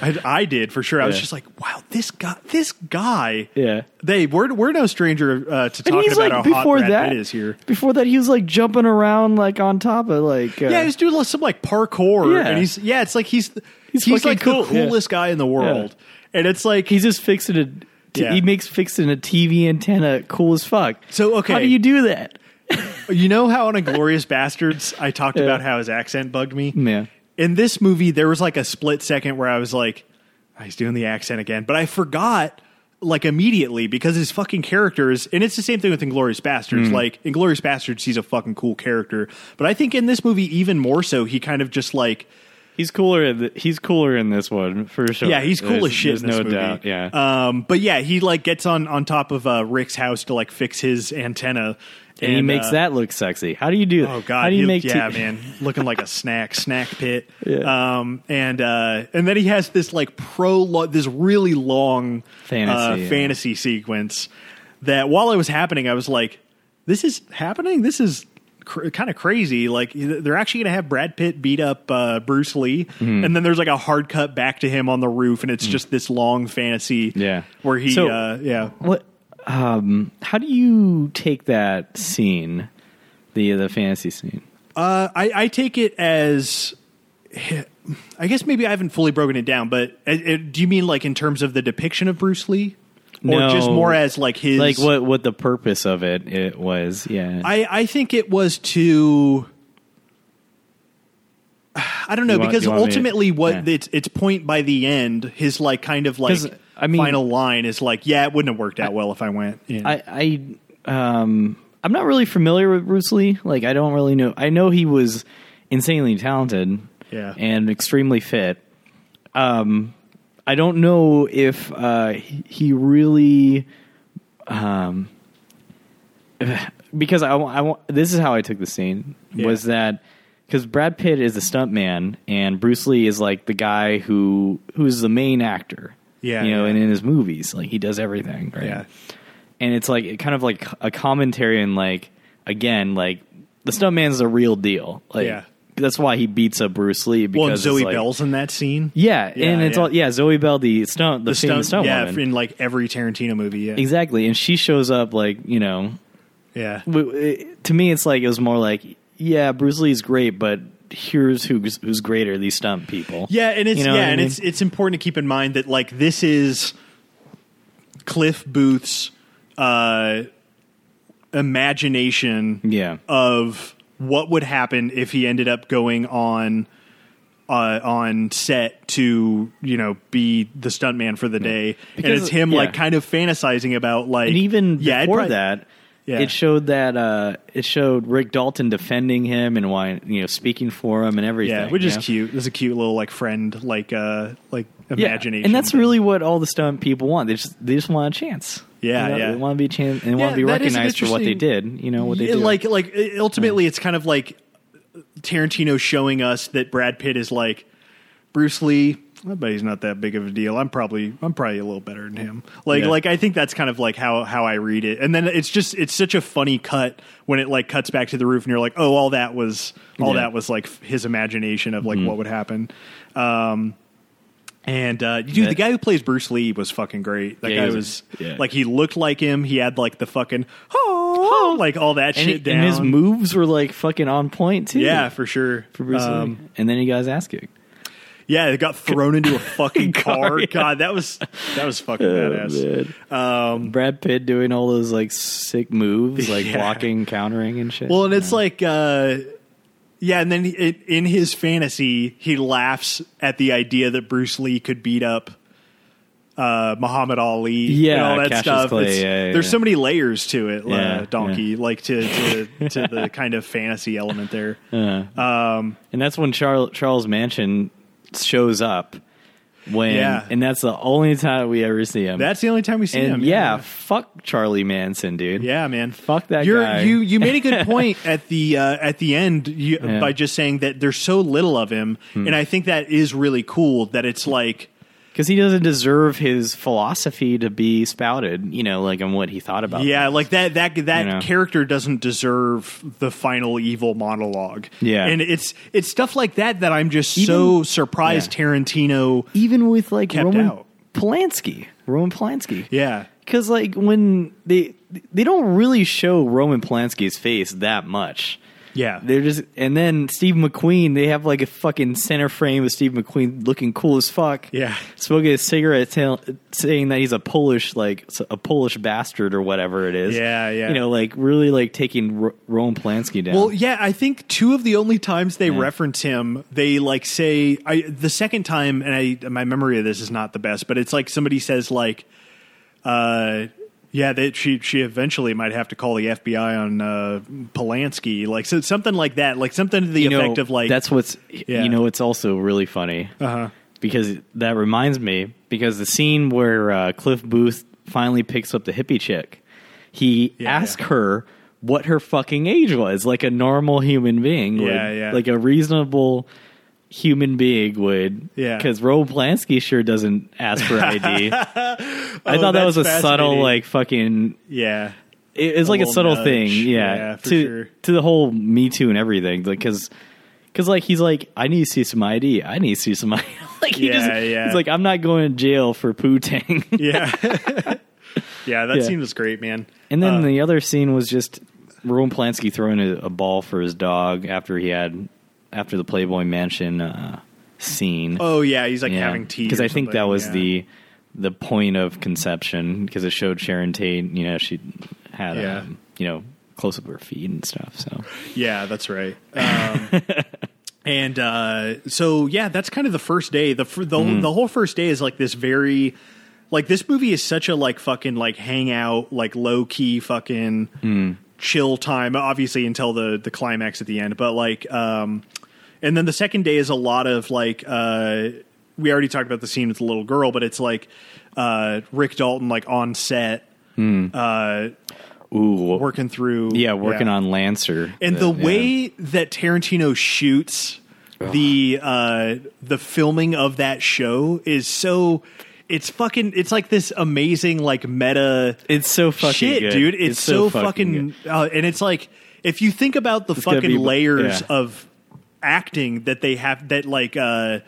S2: I, I did for sure. I was just like, wow, this guy, this guy.
S1: yeah
S2: They we're we're no stranger uh, to
S1: and
S2: talking about
S1: like
S2: how
S1: before
S2: hot Brad
S1: that
S2: Pitt here.
S1: before that he was like jumping around like on top of like uh,
S2: Yeah, he's doing some like parkour,
S1: Yeah.
S2: and he's yeah, it's like he's
S1: He's
S2: he's, like
S1: cool,
S2: the
S1: yeah.
S2: coolest guy in the world, and it's like
S1: he's just fixing a t-
S2: Yeah.
S1: he makes fixing a TV antenna cool as fuck.
S2: So, okay.
S1: how do you do that?
S2: you know how on Inglourious Basterds I talked
S1: Yeah.
S2: about how his accent bugged me.
S1: Man,
S2: In this movie, there was like a split second where I was like, "Oh, he's doing the accent again, but I forgot like immediately because his fucking characters, and it's the same thing with Inglourious Basterds.
S1: Mm.
S2: Like Inglourious Basterds, he's a fucking cool character, but I think in this movie even more so, he kind of just like
S1: He's cooler. in th- He's cooler in this one for sure.
S2: Yeah, he's cool
S1: There's-
S2: as shit.
S1: There's
S2: in this
S1: no
S2: movie.
S1: doubt. Yeah.
S2: Um, but yeah, he like gets on on top of uh, Rick's house to like fix his antenna,
S1: and, he makes
S2: uh,
S1: that look sexy. How do you do? That?
S2: Oh god,
S1: How do you
S2: he-
S1: make?
S2: yeah,
S1: t-
S2: man, looking like a snack snack pit.
S1: Yeah.
S2: Um, and uh, and then he has this like pro this really long
S1: Fantasy,
S2: uh,
S1: yeah.
S2: fantasy sequence that while it was happening, I was like, this is happening. This is. Cr- kind of crazy. Like they're actually going to have Brad Pitt beat up uh, Bruce Lee,
S1: Mm-hmm.
S2: and then there's like a hard cut back to him on the roof, and it's just this long fantasy.
S1: Mm. Yeah.
S2: where he,
S1: So-
S2: uh, yeah,
S1: What? Um, how do you take that scene, the the fantasy scene?
S2: Uh, I, I take it as, I guess maybe I haven't fully broken it down, but uh, uh, do you mean like in terms of the depiction of Bruce Lee, or just more as like his
S1: Like what? What the purpose of it? It was. Yeah.
S2: I I think it was to. I don't know
S1: want-
S2: because
S1: want to-
S2: ultimately, what
S1: yeah.
S2: its its point by the end, his like kind of like
S1: I mean-
S2: final line is like, yeah, it wouldn't have worked out well if I went. Yeah.
S1: I, I um I'm not really familiar with Bruce Lee. Like I don't really know. I know he was insanely talented
S2: Yeah.
S1: and extremely fit. Um I don't know if uh he, really um because I, I this is how I took the scene
S2: Yeah.
S1: was that because Brad Pitt is the stuntman and Bruce Lee is like the guy who who's the main actor.
S2: Yeah,
S1: you know,
S2: yeah.
S1: and in his movies, like he does everything. Right?
S2: Yeah.
S1: and it's like kind of like a commentary and like again like the stuntman's a real deal like
S2: Yeah.
S1: That's why he beats up Bruce Lee because
S2: well, and Zoe
S1: like-
S2: Bell's in that scene.
S1: yeah,
S2: Yeah,
S1: and it's
S2: yeah.
S1: all yeah Zoe Bell the stunt the,
S2: The stunt,
S1: stunt
S2: yeah,
S1: woman.
S2: in like every Tarantino movie. Yeah,
S1: exactly and she shows up like you know
S2: yeah.
S1: to me it's like it was more like yeah Bruce Lee's great but here's who's who's greater these stunt people
S2: Yeah, and it's
S1: You know
S2: yeah, and
S1: mean?
S2: it's it's important to keep in mind that like this is Cliff Booth's uh, imagination
S1: yeah
S2: of what would happen if he ended up going on uh, on set to you know be the stuntman for the day, and it's him
S1: yeah.
S2: like kind of fantasizing about like
S1: and even
S2: yeah,
S1: before
S2: probably-
S1: that,
S2: Yeah.
S1: it showed that uh, it showed Rick Dalton defending him and why you know speaking for him and everything.
S2: yeah, which is
S1: know?
S2: cute. There's a cute little like friend like uh like
S1: Yeah,
S2: imagination,
S1: and that's really what all the stunt people want. They just they just want a chance.
S2: Yeah,
S1: You know,
S2: yeah.
S1: They want to be a and
S2: Yeah,
S1: want to be
S2: that is an
S1: recognized for what they did. You know what they
S2: Yeah,
S1: did.
S2: Like, like ultimately, it's kind of like Tarantino showing us that Brad Pitt is like Bruce Lee. I bet he's not that big of a deal. I'm probably, I'm probably a little better than him. Like,
S1: Yeah.
S2: like I think that's kind of like how how I read it. And then it's just, it's such a funny cut when it like cuts back to the roof, and you're like, oh, all that was, all
S1: Yeah. Mm-hmm.
S2: that was like his imagination of like what would happen. Um, and uh, dude, the guy who plays Bruce Lee was fucking great. That
S1: Yeah, he
S2: guy
S1: was-
S2: was,
S1: yeah.
S2: like he looked like him. He had like the fucking oh, like all that
S1: and,
S2: shit
S1: he-
S2: down.
S1: and his moves were like fucking on point too.
S2: yeah, for sure.
S1: for Bruce Lee.
S2: Um,
S1: And then he got his ass kicked.
S2: yeah, it got thrown into a fucking
S1: Car,
S2: car.
S1: yeah.
S2: God, that was that was fucking badass.
S1: Um, Brad Pitt doing all those like sick moves, like
S2: Yeah.
S1: blocking, countering, and shit.
S2: Well, and it's like, uh, yeah, and then it, in his fantasy, he laughs at the idea that Bruce Lee could beat up uh, Muhammad Ali,
S1: Yeah,
S2: and all that
S1: Cassius
S2: stuff.
S1: Clay, yeah, yeah,
S2: there's so many layers to it,
S1: Yeah,
S2: uh, Donkey, like to to, to the kind of fantasy element there.
S1: Uh,
S2: Um,
S1: and that's when Charles Charles Manson shows up. When
S2: Yeah.
S1: and that's the only time we ever see him.
S2: that's the only time we see
S1: and
S2: him.
S1: yeah, fuck Charlie Manson, dude.
S2: Yeah, man.
S1: Fuck that
S2: You're,
S1: guy.
S2: You you made a good point at the uh, at the end you,
S1: Yeah. Hmm.
S2: by just saying that there's so little of him, and I think that is really cool. That it's like
S1: because he doesn't deserve his philosophy to be spouted. You know, like on what he thought about.
S2: yeah, like that that that
S1: You know.
S2: character doesn't deserve the final evil monologue.
S1: Yeah.
S2: and it's it's stuff like that that I'm just so surprised
S1: yeah.
S2: Tarantino.
S1: even with like
S2: Kept
S1: Roman
S2: out.
S1: Polanski, Roman Polanski.
S2: Yeah,
S1: Because like when they they don't really show Roman Polanski's face that much.
S2: Yeah,
S1: They're just and then Steve McQueen. They have like a fucking center frame of Steve McQueen looking cool as fuck.
S2: Yeah.
S1: smoking a cigarette, tell, saying that he's a Polish like a Polish bastard or whatever it is.
S2: Yeah, yeah.
S1: You know, like really like taking R- Roman Polanski down.
S2: Well, yeah, I think two of the only times they reference him, they like say I the second time, and I my memory of this is not the best, but it's like somebody says like, uh, Yeah, that she she eventually might have to call the FBI on uh, Polanski, like so something like that, like something to the
S1: You know,
S2: effect of like
S1: that's what's
S2: Yeah.
S1: you know it's also really funny
S2: uh-huh.
S1: because that reminds me because the scene where uh, Cliff Booth finally picks up the hippie chick, he
S2: Yeah,
S1: asked
S2: yeah.
S1: her what her fucking age was, like a normal human being,
S2: Yeah,
S1: would,
S2: yeah.
S1: like a reasonable human being would.
S2: Yeah.
S1: because Roman Polanski sure doesn't ask for ID. I
S2: Oh,
S1: thought that was a subtle, like fucking
S2: yeah,
S1: it- it's like a subtle
S2: nudge.
S1: thing, yeah,
S2: Yeah,
S1: to
S2: sure.
S1: to the whole Me Too and everything, because because like he's like, I need to see some ID, I need to see some ID. like he
S2: Yeah,
S1: just
S2: yeah.
S1: he's like, I'm not going to jail for poo tang.
S2: yeah, yeah. That
S1: Yeah.
S2: scene was great, man.
S1: and then
S2: Uh,
S1: the other scene was just Roman Polanski throwing a, a ball for his dog after he had after the Playboy Mansion uh, scene.
S2: oh yeah, he's like having tea
S1: because I think that was
S2: yeah.
S1: the the point of conception because it showed Sharon Tate. You know, she had
S2: Yeah.
S1: um, you know close up her feet and stuff. So
S2: Yeah, that's right. Um, and uh, so yeah, that's kind of the first day. the the
S1: Mm-hmm.
S2: The whole first day is like this very. Like this movie is such a like fucking like hangout like low key fucking
S1: Mm.
S2: chill time obviously until the the climax at the end but like um and then the second day is a lot of like uh we already talked about the scene with the little girl but it's like uh Rick Dalton like on set uh
S1: ooh,
S2: working through
S1: yeah, working on Lancer
S2: and the
S1: yeah.
S2: way that Tarantino shoots the uh the filming of that show is so it's fucking it's like this amazing like meta
S1: it's so fucking
S2: shit
S1: good.
S2: dude it's, so, fucking,
S1: good.
S2: uh, and it's like if you think about the
S1: gonna
S2: fucking
S1: be-
S2: layers
S1: yeah.
S2: of acting that they have that like uh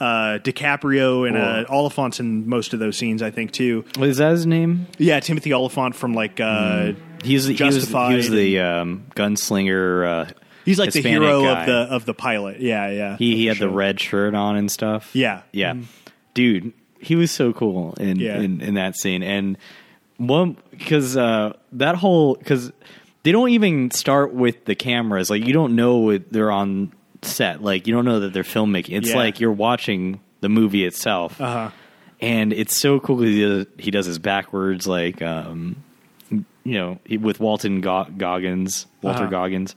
S2: uh DiCaprio and uh Olyphant's in most of those scenes I think too
S1: What is that his name?
S2: yeah Timothy Olyphant from like uh
S1: He's he was, he was the um, gunslinger. Uh,
S2: he's like the hero
S1: guy.
S2: of the of the pilot yeah yeah
S1: He he had the red shirt on and stuff.
S2: Yeah.
S1: yeah, dude, he was so cool in
S2: Yeah.
S1: in, in that scene. And one because uh, that whole because they don't even start with the cameras. Like you don't know they're on set. Like you don't know that they're filmmaking. It's
S2: Yeah.
S1: like you're watching the movie itself.
S2: uh-huh
S1: and it's so cool he does, he does his backwards like um you know he, with Walton Go- Goggins Walter
S2: Uh-huh.
S1: Goggins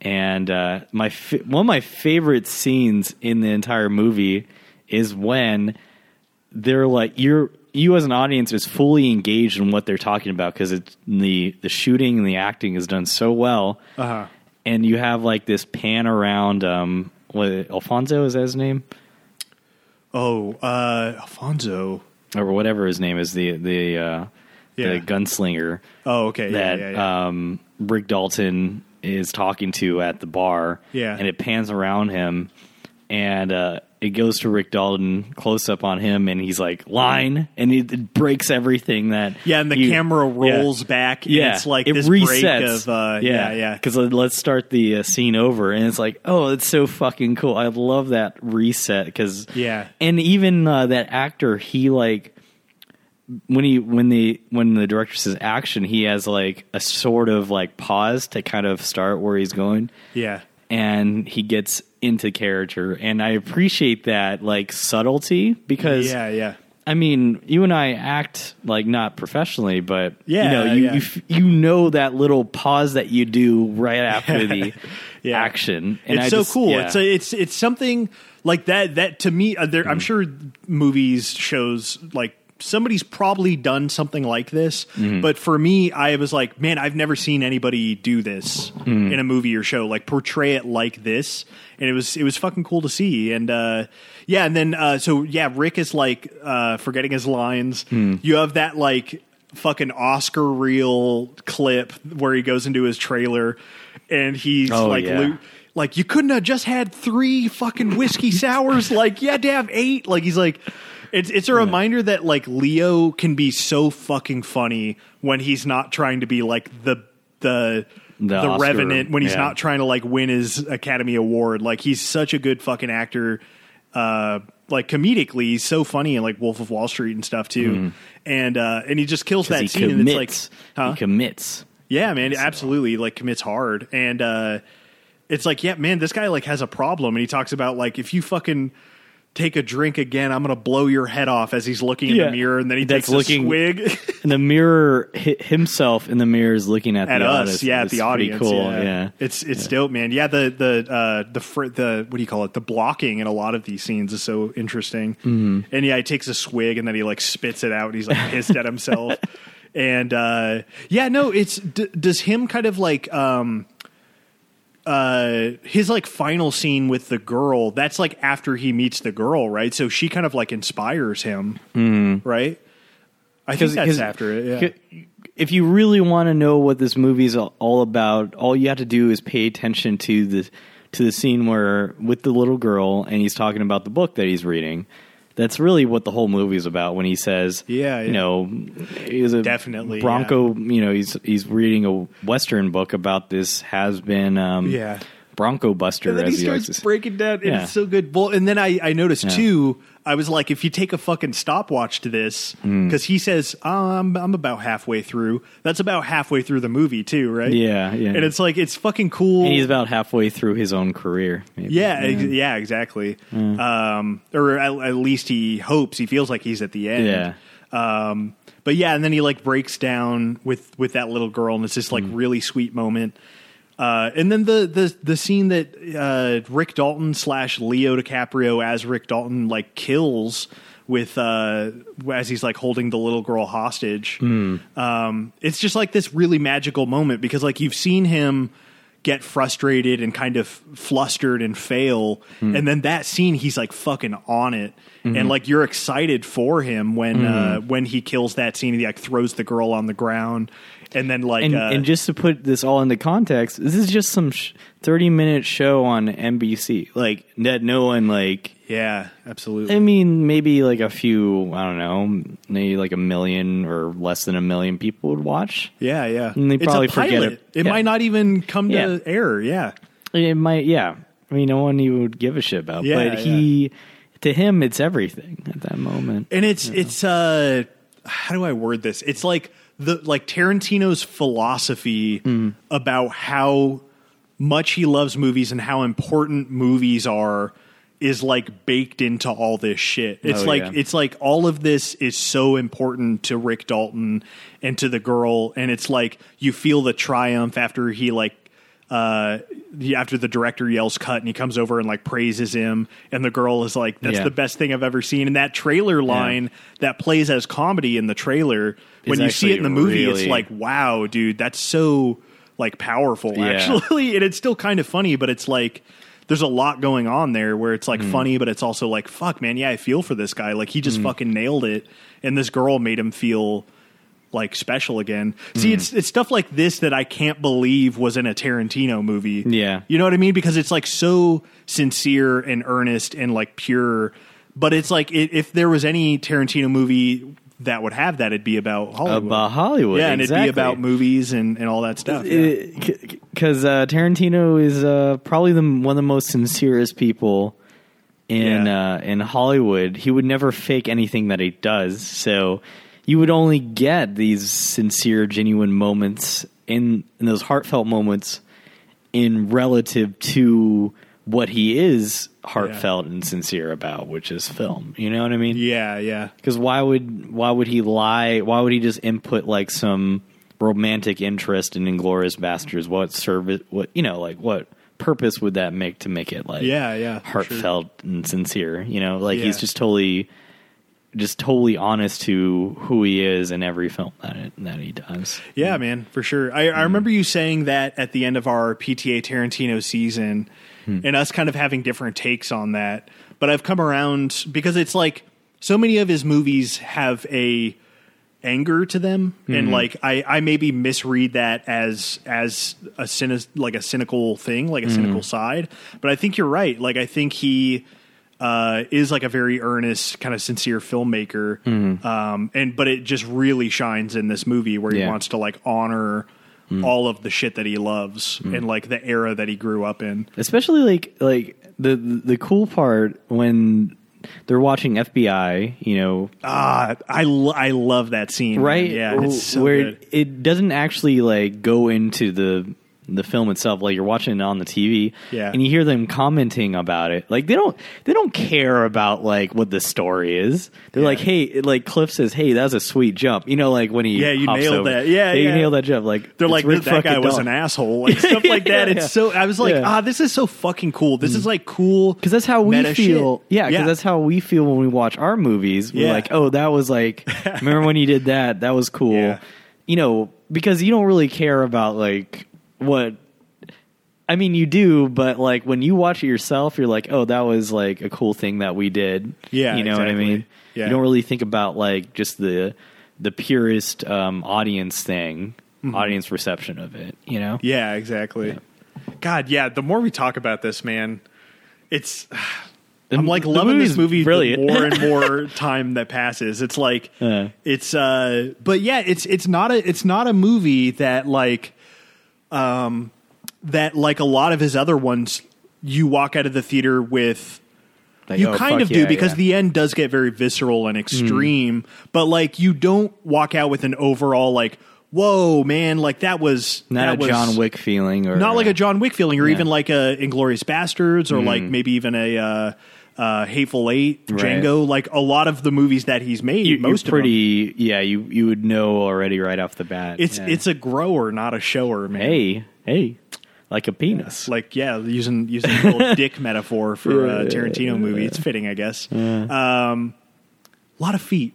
S1: and uh my one of my favorite scenes in the entire movie is when they're like you're you as an audience is fully engaged in what they're talking about because it's the the shooting and the acting is done so well
S2: uh-huh
S1: and you have like this pan around um what Alfonso is that his name
S2: oh uh Alfonso
S1: or whatever his name is the the uh
S2: Yeah.
S1: the gunslinger
S2: oh okay yeah,
S1: that
S2: yeah, yeah.
S1: um Rick Dalton is talking to at the bar
S2: Yeah.
S1: and it pans around him and uh it goes to Rick Dalton close up on him and he's like line and it, it breaks everything that
S2: Yeah, and the
S1: you-
S2: camera
S1: yeah.
S2: rolls back. And
S1: yeah,
S2: it's like
S1: it
S2: this
S1: resets.
S2: break of uh, yeah, yeah,
S1: Because let's start the uh, scene over, and it's like, oh, it's so fucking cool. I love that reset because
S2: Yeah.
S1: and even uh, that actor, he like when he when the when the director says action, he has like a sort of like pause to kind of start where he's going,
S2: yeah,
S1: and he gets into character, and I appreciate that like subtlety because
S2: yeah, yeah.
S1: I mean, you and I act like not professionally, but
S2: Yeah,
S1: you know, you
S2: yeah.
S1: you, f- you know that little pause that you do right after the
S2: Yeah.
S1: action, and
S2: it's
S1: I
S2: so
S1: just-
S2: cool.
S1: yeah.
S2: It's a, it's it's something like that. That to me, uh, there,
S1: Mm-hmm.
S2: I'm sure movies, shows, like somebody's probably done something like this.
S1: Mm-hmm.
S2: But for me, I was like, man, I've never seen anybody do this
S1: Mm-hmm.
S2: in a movie or show, like portray it like this. And it was it was fucking cool to see. And uh, yeah, and then uh, so yeah, Rick is like uh, forgetting his lines.
S1: Hmm.
S2: You have that like fucking Oscar reel clip where he goes into his trailer and he's
S1: Oh,
S2: like
S1: yeah.
S2: lo- like you couldn't have just had three fucking whiskey sours. Like you had to have eight. Like he's like, it's it's a reminder that like Leo can be so fucking funny when he's not trying to be like the the
S1: The
S2: the,
S1: Oscar,
S2: revenant when he's
S1: yeah.
S2: not trying to like win his Academy Award. Like he's such a good fucking actor. Uh, like comedically, he's so funny in like Wolf of Wall Street and stuff too. And uh, and he just kills that scene. And it's like, huh?
S1: He commits.
S2: Yeah, man, absolutely. Like commits hard, and uh, it's like, yeah, man, this guy like has a problem, and he talks about like if you fucking take a drink again. I'm gonna blow your head off as he's looking in
S1: Yeah.
S2: the mirror, and then he
S1: That's
S2: takes a swig
S1: And the mirror himself in the mirror is looking at,
S2: at
S1: the
S2: us.
S1: audience.
S2: Yeah, at the audience.
S1: Cool.
S2: Yeah.
S1: Yeah.
S2: it's it's dope, man. Yeah, the the uh, the fr- the what do you call it? The blocking in a lot of these scenes is so interesting.
S1: Mm-hmm.
S2: And yeah, he takes a swig and then he like spits it out. And he's like pissed at himself. And uh, yeah, no, it's d- does him kind of like um uh his like final scene with the girl that's like after he meets the girl right? So she kind of like inspires him right? I think that's after it yeah.
S1: If you really want to know what this movie is all about, all you have to do is pay attention to the to the scene where with the little girl and he's talking about the book that he's reading. That's really what the whole movie is about. When he says,
S2: Yeah,
S1: you know, he's a
S2: Definitely,
S1: Bronco. You know, he's he's reading a Western book about this has been um,
S2: Yeah.
S1: Bronco Buster
S2: and then
S1: as
S2: he starts breaking down and
S1: Yeah.
S2: it's so good well and then i i noticed
S1: Yeah.
S2: too i was like if you take a fucking stopwatch to this
S1: Mm.
S2: because he says oh, I'm, I'm about halfway through that's about halfway through the movie too right
S1: Yeah, yeah.
S2: and it's like it's fucking cool
S1: and he's about halfway through his own career. Maybe.
S2: Yeah, ex- yeah, exactly. Um, or at, at least he hopes. He feels like he's at the end.
S1: Yeah.
S2: Um, but yeah, and then he like breaks down with with that little girl, and it's this like
S1: Mm.
S2: really sweet moment. Uh, and then the the the scene that uh, Rick Dalton slash Leo DiCaprio as Rick Dalton like kills with uh, as he's like holding the little girl hostage.
S1: Mm.
S2: Um, it's just like this really magical moment because like you've seen him get frustrated and kind of flustered and fail, and then that scene he's like fucking on it. And like you're excited for him when uh, when he kills that scene, he like throws the girl on the ground, and then like
S1: and,
S2: uh,
S1: and just to put this all into context, this is just some sh- thirty minute show on NBC. Like that, no one like.
S2: yeah, absolutely.
S1: I mean, maybe like a few. I don't know, maybe like a million or less than a million people would watch.
S2: Yeah, yeah.
S1: And they probably forget it.
S2: It
S1: Yeah.
S2: might not even come to
S1: Yeah.
S2: air. Yeah,
S1: It might, yeah. I mean, no one you would give a shit about.
S2: Yeah,
S1: but he, to him, it's everything at that moment.
S2: and it's it's uh, how do I word this? It's like the like Tarantino's philosophy
S1: Mm.
S2: about how much he loves movies and how important movies are is like baked into all this shit. It's
S1: Oh,
S2: like
S1: yeah.
S2: it's like all of this is so important to Rick Dalton and to the girl and it's like you feel the triumph after he like uh the- after the director yells cut and he comes over and like praises him and the girl is like that's
S1: Yeah.
S2: the best thing I've ever seen and that trailer line that plays as comedy in the trailer when you see it in the movie it's like wow dude that's so like powerful
S1: Yeah.
S2: actually and it's still kind of funny but it's like there's a lot going on there where it's like
S1: Mm.
S2: funny but it's also like fuck man yeah I feel for this guy like he just fucking nailed it and this girl made him feel like special again. See,
S1: Mm.
S2: it's it's stuff like this that I can't believe was in a Tarantino movie.
S1: Yeah.
S2: You know what I mean? Because it's like so sincere and earnest and like pure. But it's like i if there was any Tarantino movie that would have that, it'd be about Hollywood.
S1: About Hollywood,
S2: yeah, and
S1: exactly.
S2: it'd be about movies and, and all that stuff. yeah.
S1: Because uh, Tarantino is uh, probably the, one of the most sincerest people in
S2: Yeah.
S1: uh, in Hollywood. He would never fake anything that he does. So you would only get these sincere, genuine moments in, in those heartfelt moments in relative to what he is heartfelt and sincere about, which is film. You know what I mean?
S2: yeah, yeah.
S1: Because why would why would he lie? Why would he just input like some romantic interest in Inglourious Basterds? What service? What you know? Like what purpose would that make to make it like
S2: Yeah, yeah,
S1: heartfelt and sincere? You know, like he's just totally just totally honest to who he is in every film that it, that he does.
S2: Yeah, mm. man, for sure. I, I mm. remember you saying that at the end of our PTA Tarantino season, hmm. and us kind of having different takes on that. But I've come around because it's like so many of his movies have a anger to them, and hmm. like I, I maybe misread that as as a cyni- like a cynical thing, like a hmm. cynical side. But I think you're right. Like I think he uh, is like a very earnest, kind of sincere filmmaker. Um, and but it just really shines in this movie where he
S1: Yeah.
S2: wants to like honor all of the shit that he loves and like the era that he grew up in.
S1: Especially like like the the cool part when they're watching FBI. You know,
S2: Ah, I lo- I love that scene, man.
S1: right?
S2: Yeah, it's so
S1: where
S2: good.
S1: it doesn't actually like go into the the film itself. Like you're watching it on the TV,
S2: Yeah.
S1: and you hear them commenting about it. Like they don't they don't care about like what the story is. They're
S2: Yeah.
S1: like, hey, like Cliff says, hey, that was a sweet jump. You know, like when he
S2: Yeah, you nailed
S1: over.
S2: that. Yeah,
S1: you
S2: yeah.
S1: nailed that jump. Like
S2: They're like
S1: Rick
S2: that guy was
S1: Dalton.
S2: an asshole, like stuff like that.
S1: Yeah,
S2: It's so. I was like, ah, this is so fucking cool. This is like cool
S1: Because that's how we feel.
S2: shit.
S1: Yeah, because that's how we feel when we watch our movies. We're like, oh, that was like, remember when you did that? That was cool. You know, because you don't really care about like what. I mean, you do, but like when you watch it yourself, you're like, oh, that was like a cool thing that we did.
S2: Yeah,
S1: you know what I mean.
S2: Yeah.
S1: You don't really think about like just the the purest um, audience thing, audience reception of it. You know.
S2: Mm-hmm. Yeah, exactly. God, yeah. The more we talk about this, man, it's.
S1: The-
S2: I'm like loving this movie
S1: brilliant.
S2: the more and more time that passes. It's like
S1: Uh.
S2: it's uh but yeah, it's it's not a it's not a movie that like um that like a lot of his other ones you walk out of the theater with
S1: Like,
S2: you
S1: oh,
S2: kind of do
S1: yeah,
S2: because
S1: yeah.
S2: the end does get very visceral and extreme, but like you don't walk out with an overall like whoa man like that was
S1: not
S2: that
S1: a
S2: was,
S1: John Wick feeling, or
S2: not like a John Wick feeling, or
S1: Yeah.
S2: even like a Inglourious Basterds, or
S1: Mm.
S2: like maybe even a uh, uh, Hateful Eight,
S1: Right.
S2: Django. Like a lot of the movies that he's made,
S1: you,
S2: most
S1: you're
S2: of them,
S1: pretty yeah you you would know already right off the bat
S2: it's
S1: yeah.
S2: it's a grower, not a shower, man.
S1: hey hey like a penis
S2: Like yeah, using using a little dick metaphor for a Tarantino movie, it's fitting, I guess. Um, a lot of feet.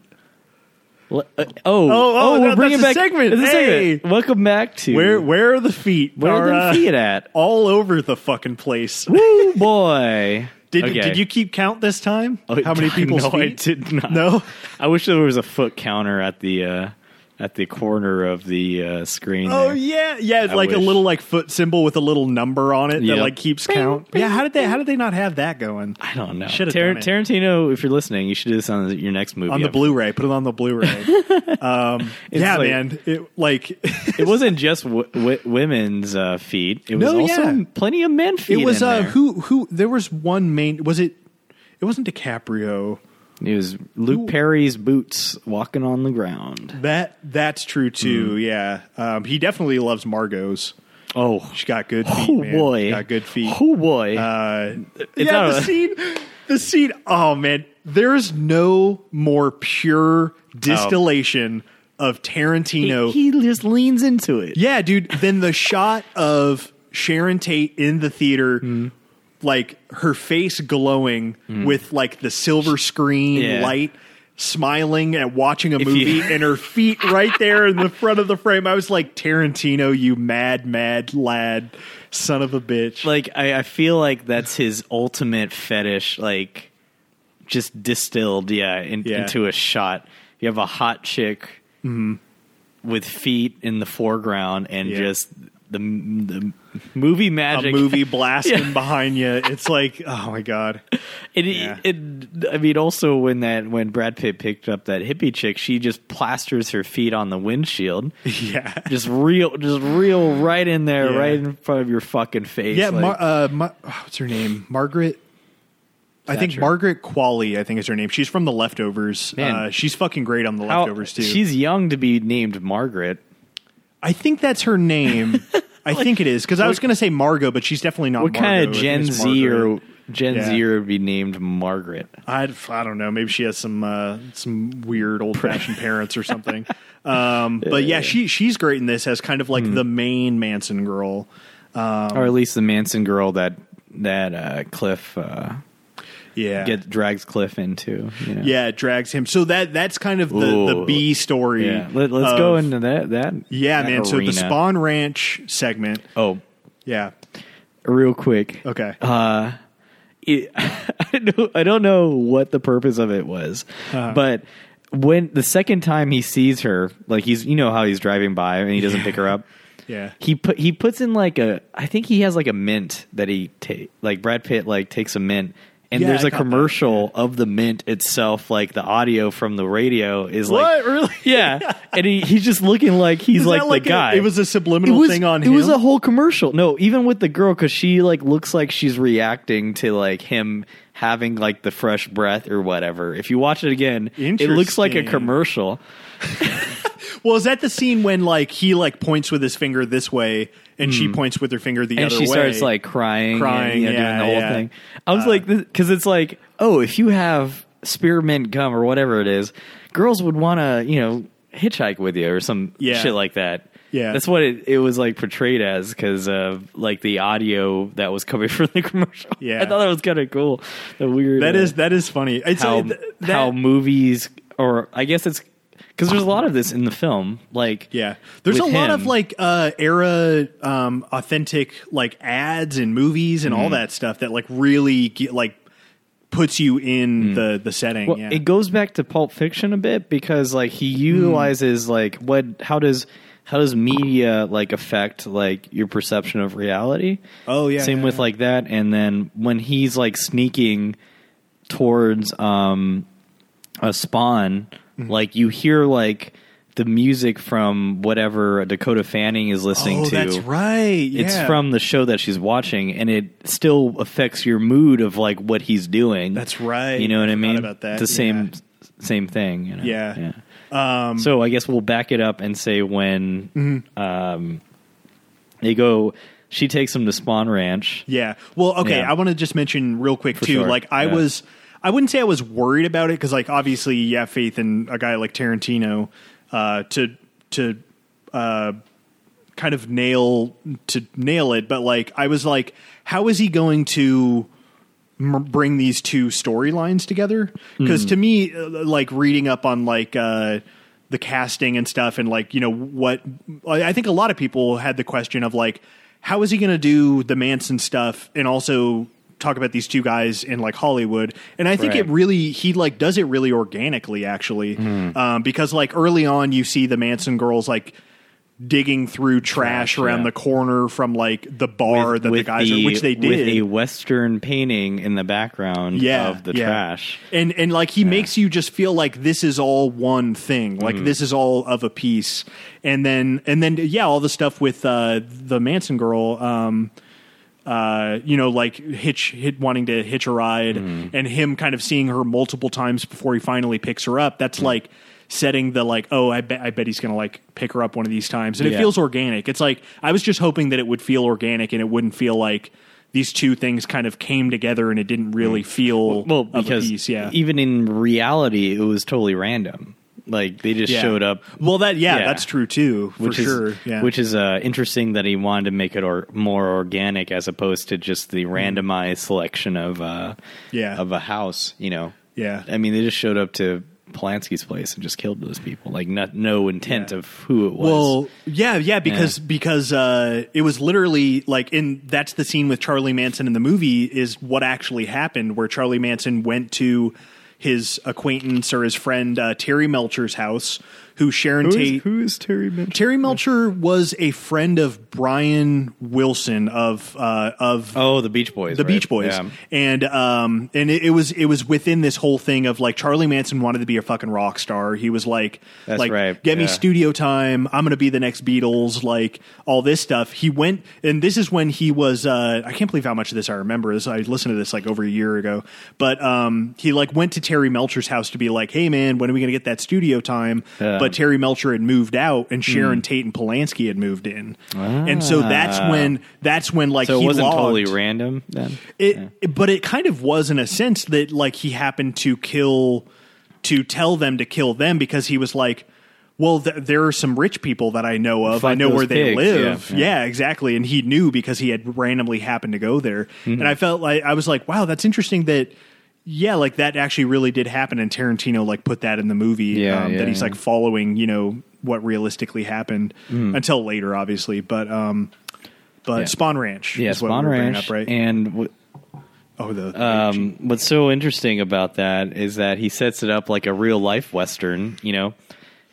S1: Uh, oh
S2: oh,
S1: we're bringing
S2: that's a
S1: back
S2: segment. Hey.
S1: segment. welcome back to
S2: Where where are the feet?
S1: where
S2: are,
S1: are
S2: uh,
S1: the feet at
S2: all over the fucking place.
S1: Woo, boy
S2: Did
S1: Okay.
S2: did you keep count this time?
S1: Oh,
S2: How many people?
S1: no, I did not.
S2: No?
S1: I wish there was a foot counter at the uh, at the corner of the uh, screen.
S2: Oh
S1: there.
S2: yeah, yeah,
S1: I
S2: like a little like foot symbol with a little number on it
S1: Yep.
S2: that like keeps count. Yeah, how did they how did they not have that going?
S1: I don't know.
S2: Should have
S1: Tar- Tarantino, if you're listening, you should do this on your next movie.
S2: on the
S1: episode.
S2: Blu-ray. Put it on the Blu-ray. um, yeah,
S1: like-
S2: man. It like
S1: it wasn't just w- w- women's uh, feet. It was
S2: No,
S1: also
S2: yeah.
S1: plenty of men feet.
S2: it was
S1: in
S2: uh
S1: there.
S2: who who there was one main was it it wasn't DiCaprio.
S1: It was Luke Perry's boots walking on the ground.
S2: That that's true too.
S1: Mm.
S2: Yeah, um, he definitely loves Margot's.
S1: Oh,
S2: She's got good feet.
S1: oh
S2: man.
S1: boy,
S2: got good feet.
S1: Oh boy,
S2: Uh, yeah, the
S1: a-
S2: scene, the scene. Oh man, there's no more pure distillation of Tarantino.
S1: he, he just leans into it.
S2: yeah, dude. Then the shot of Sharon Tate in the theater,
S1: Mm-hmm.
S2: Like her face glowing with like the silver screen
S1: Yeah.
S2: light. Smiling and watching a
S1: If
S2: movie,
S1: you-
S2: and her feet right there in the front of the frame. I was like, Tarantino, you mad, mad lad, son of a bitch.
S1: Like I, I feel like that's his ultimate fetish. Like just distilled, yeah, in,
S2: Yeah.
S1: into a shot. You have a hot chick with feet in the foreground, and
S2: Mm-hmm. Yeah.
S1: just the the movie
S2: a
S1: magic.
S2: movie blasting
S1: Yeah.
S2: behind you. It's like, oh my god.
S1: It,
S2: Yeah.
S1: it, I mean, also when that when Brad Pitt picked up that hippie chick, she just plasters her feet on the windshield,
S2: Yeah.
S1: just real, just real right in there,
S2: Yeah.
S1: right in front of your fucking face.
S2: Yeah,
S1: like-
S2: Mar- uh, Ma- oh, what's her name? Margaret. I think
S1: Thatcher.
S2: Margaret Qualley. I think is her name. She's from The Leftovers.
S1: Man.
S2: Uh, she's fucking great on The
S1: how-
S2: Leftovers too.
S1: She's young to be named Margaret.
S2: I think that's her name. I think it is because I was going to say Margot, but she's definitely not.
S1: What kind of
S2: Margot. I think
S1: Gen Z or Gen
S2: Yeah.
S1: Z would be named Margaret?
S2: I I don't know. Maybe she has some uh, some weird old fashioned parents or something. Um, but yeah, she she's great in this as kind of
S1: Hmm.
S2: like the main Manson girl. Um,
S1: or at least the Manson girl that that uh, Cliff uh,
S2: Yeah,
S1: get drags Cliff into. You know?
S2: yeah, it drags him. So that that's kind of the, the
S1: Ooh.
S2: B story.
S1: yeah. Let, us
S2: of-
S1: go into that. That
S2: Yeah,
S1: that
S2: man. So the
S1: arena.
S2: Spahn Ranch segment.
S1: Oh,
S2: Yeah.
S1: real quick.
S2: Okay.
S1: Uh, it, I, don't, I don't know what the purpose of it was,
S2: Uh-huh.
S1: but when the second time he sees her, like he's you know how he's driving by and he doesn't pick her up.
S2: yeah.
S1: He put he puts in like a I think he has like a mint that he take like Brad Pitt like takes a mint and
S2: Yeah,
S1: there's
S2: I
S1: a
S2: got that,
S1: commercial of the mint itself like the audio from the radio is like
S2: What? Really?
S1: yeah. And he, he's just looking like he's
S2: Is
S1: like the
S2: like a-
S1: guy.
S2: it was a subliminal
S1: was,
S2: thing on
S1: it
S2: him.
S1: was a whole commercial. No even with the girl because she like looks like she's reacting to like him having like the fresh breath or whatever. If you watch it again it looks like a commercial.
S2: Well, is that the scene when like he like points with his finger this way and she points with her finger the
S1: Hmm. and
S2: other way.
S1: And she starts like crying,
S2: Crying,
S1: and, you know,
S2: yeah,
S1: doing the whole
S2: yeah.
S1: thing. I was like, because it's like, oh, if you have spearmint gum or whatever it is, girls would want to, you know, hitchhike with you or some
S2: Yeah.
S1: shit like that.
S2: Yeah.
S1: that's what it, it was like portrayed as because of like the audio that was coming from the commercial.
S2: Yeah.
S1: I thought that was kind of cool. The weird
S2: that
S1: uh,
S2: is that is funny. It's
S1: how
S2: uh, th- that-
S1: how movies or I guess it's because there's a lot of this in the film. Like
S2: Yeah, there's a lot of like uh, era um, authentic like ads and movies and all
S1: Mm-hmm.
S2: that stuff that like really get, like puts you in the the setting.
S1: Mm. Well,
S2: yeah.
S1: it goes back to Pulp Fiction a bit because like he utilizes like what how does how does media like affect like your perception of reality?
S2: Oh, yeah,
S1: Same
S2: yeah,
S1: with
S2: yeah.
S1: like that and then when he's like sneaking towards um a Spahn
S2: Mm-hmm.
S1: like you hear like the music from whatever Dakota Fanning is listening
S2: oh,
S1: to.
S2: that's right.
S1: It's from the show that she's watching, and it still affects your mood of like what he's doing.
S2: That's right.
S1: You know what I,
S2: I
S1: mean?
S2: about that,
S1: The same
S2: yeah.
S1: same thing. You know?
S2: Yeah.
S1: yeah.
S2: Um,
S1: So I guess we'll back it up and say when
S2: Mm-hmm.
S1: um, they go, she takes him to Spahn Ranch.
S2: Yeah. Well, okay.
S1: Yeah.
S2: I want to just mention real quick too.
S1: sure.
S2: Like, I
S1: Yeah.
S2: was, I wouldn't say I was worried about it because, like, obviously, you have faith in a guy like Tarantino uh, to to uh, kind of nail to nail it. But like, I was like, how is he going to? m- bring these two storylines together
S1: Hmm.
S2: because to me uh, like reading up on like uh the casting and stuff and like you know what I think a lot of people had the question of like how is he going to do the Manson stuff and also talk about these two guys in like Hollywood and I think
S1: Right.
S2: it really he like does it really organically actually
S1: Hmm.
S2: um, because like early on you see the Manson girls like digging through trash,
S1: Trash,
S2: around
S1: yeah.
S2: the corner from like the bar that the guys are which they did
S1: with a western painting in the background
S2: yeah,
S1: of the
S2: yeah.
S1: trash.
S2: And and like he makes you just feel like this is all one thing. Like
S1: Mm.
S2: this is all of a piece. And then and then yeah, all the stuff with uh the Manson girl um uh you know like hitch hit wanting to hitch a ride
S1: Mm.
S2: and him kind of seeing her multiple times before he finally picks her up. That's
S1: Mm.
S2: like setting the like oh I bet I bet he's going to like pick her up one of these times. And it feels organic. It's like I was just hoping that it would feel organic and it wouldn't feel like these two things kind of came together and it didn't really feel
S1: Mm. Well,
S2: of a
S1: because
S2: piece, yeah.
S1: even in reality, it was totally random. Like they just
S2: Yeah.
S1: showed up
S2: Well, that yeah,
S1: Yeah.
S2: that's true too, for
S1: which is
S2: sure. Yeah,
S1: which is uh, interesting that he wanted to make it or, more organic as opposed to just the randomized selection of uh.
S2: Yeah.
S1: of a house. You know,
S2: yeah,
S1: I mean, they just showed up to Polanski's place and just killed those people. Like, not no intent
S2: Yeah.
S1: of who it was.
S2: Well, yeah, yeah, because because uh, it was literally like in that's the scene with Charlie Manson in the movie is what actually happened, where Charlie Manson went to his acquaintance or his friend uh, Terry Melcher's house, who Sharon Tate.
S1: who is Terry Melcher?
S2: Terry Melcher was a friend of Brian Wilson of uh, of
S1: Oh, the Beach Boys.
S2: the
S1: right?
S2: Beach Boys,
S1: Yeah.
S2: and um, and it, it was it was within this whole thing of like Charlie Manson wanted to be a fucking rock star. He was like,
S1: That's
S2: like,
S1: right,
S2: get me studio time. I'm going to be the next Beatles. Like all this stuff. He went, and this is when he was. Uh, I can't believe how much of this I remember. This I listened to this like over a year ago, but um, he like went to Terry Melcher's house to be like, hey man, when are we going to get that studio time?
S1: Yeah.
S2: But Terry Melcher had moved out, and Sharon
S1: Hmm.
S2: Tate and Polanski had moved in, and so that's when that's when like
S1: Ah. So it
S2: he
S1: wasn't
S2: logged.
S1: totally random then.
S2: It, it- but it kind of was in a sense that like he happened to kill to tell them to kill them because he was like well th- there are some rich people that I know of I know where they
S1: pigs,
S2: live
S1: yeah,
S2: yeah,
S1: yeah.
S2: exactly and he knew because he had randomly happened to go there
S1: Mm-hmm.
S2: and I felt like I was like wow that's interesting that yeah like that actually really did happen and Tarantino like put that in the movie
S1: Yeah,
S2: um,
S1: yeah,
S2: that he's like following you know what realistically happened
S1: Mm.
S2: until later obviously but um but
S1: Yeah.
S2: Spahn Ranch
S1: Yeah,
S2: is what
S1: Spahn
S2: we were bringing
S1: Ranch.
S2: up, right?
S1: And w-
S2: oh, the
S1: um, what's so interesting about that is that he sets it up like a real life western. You know,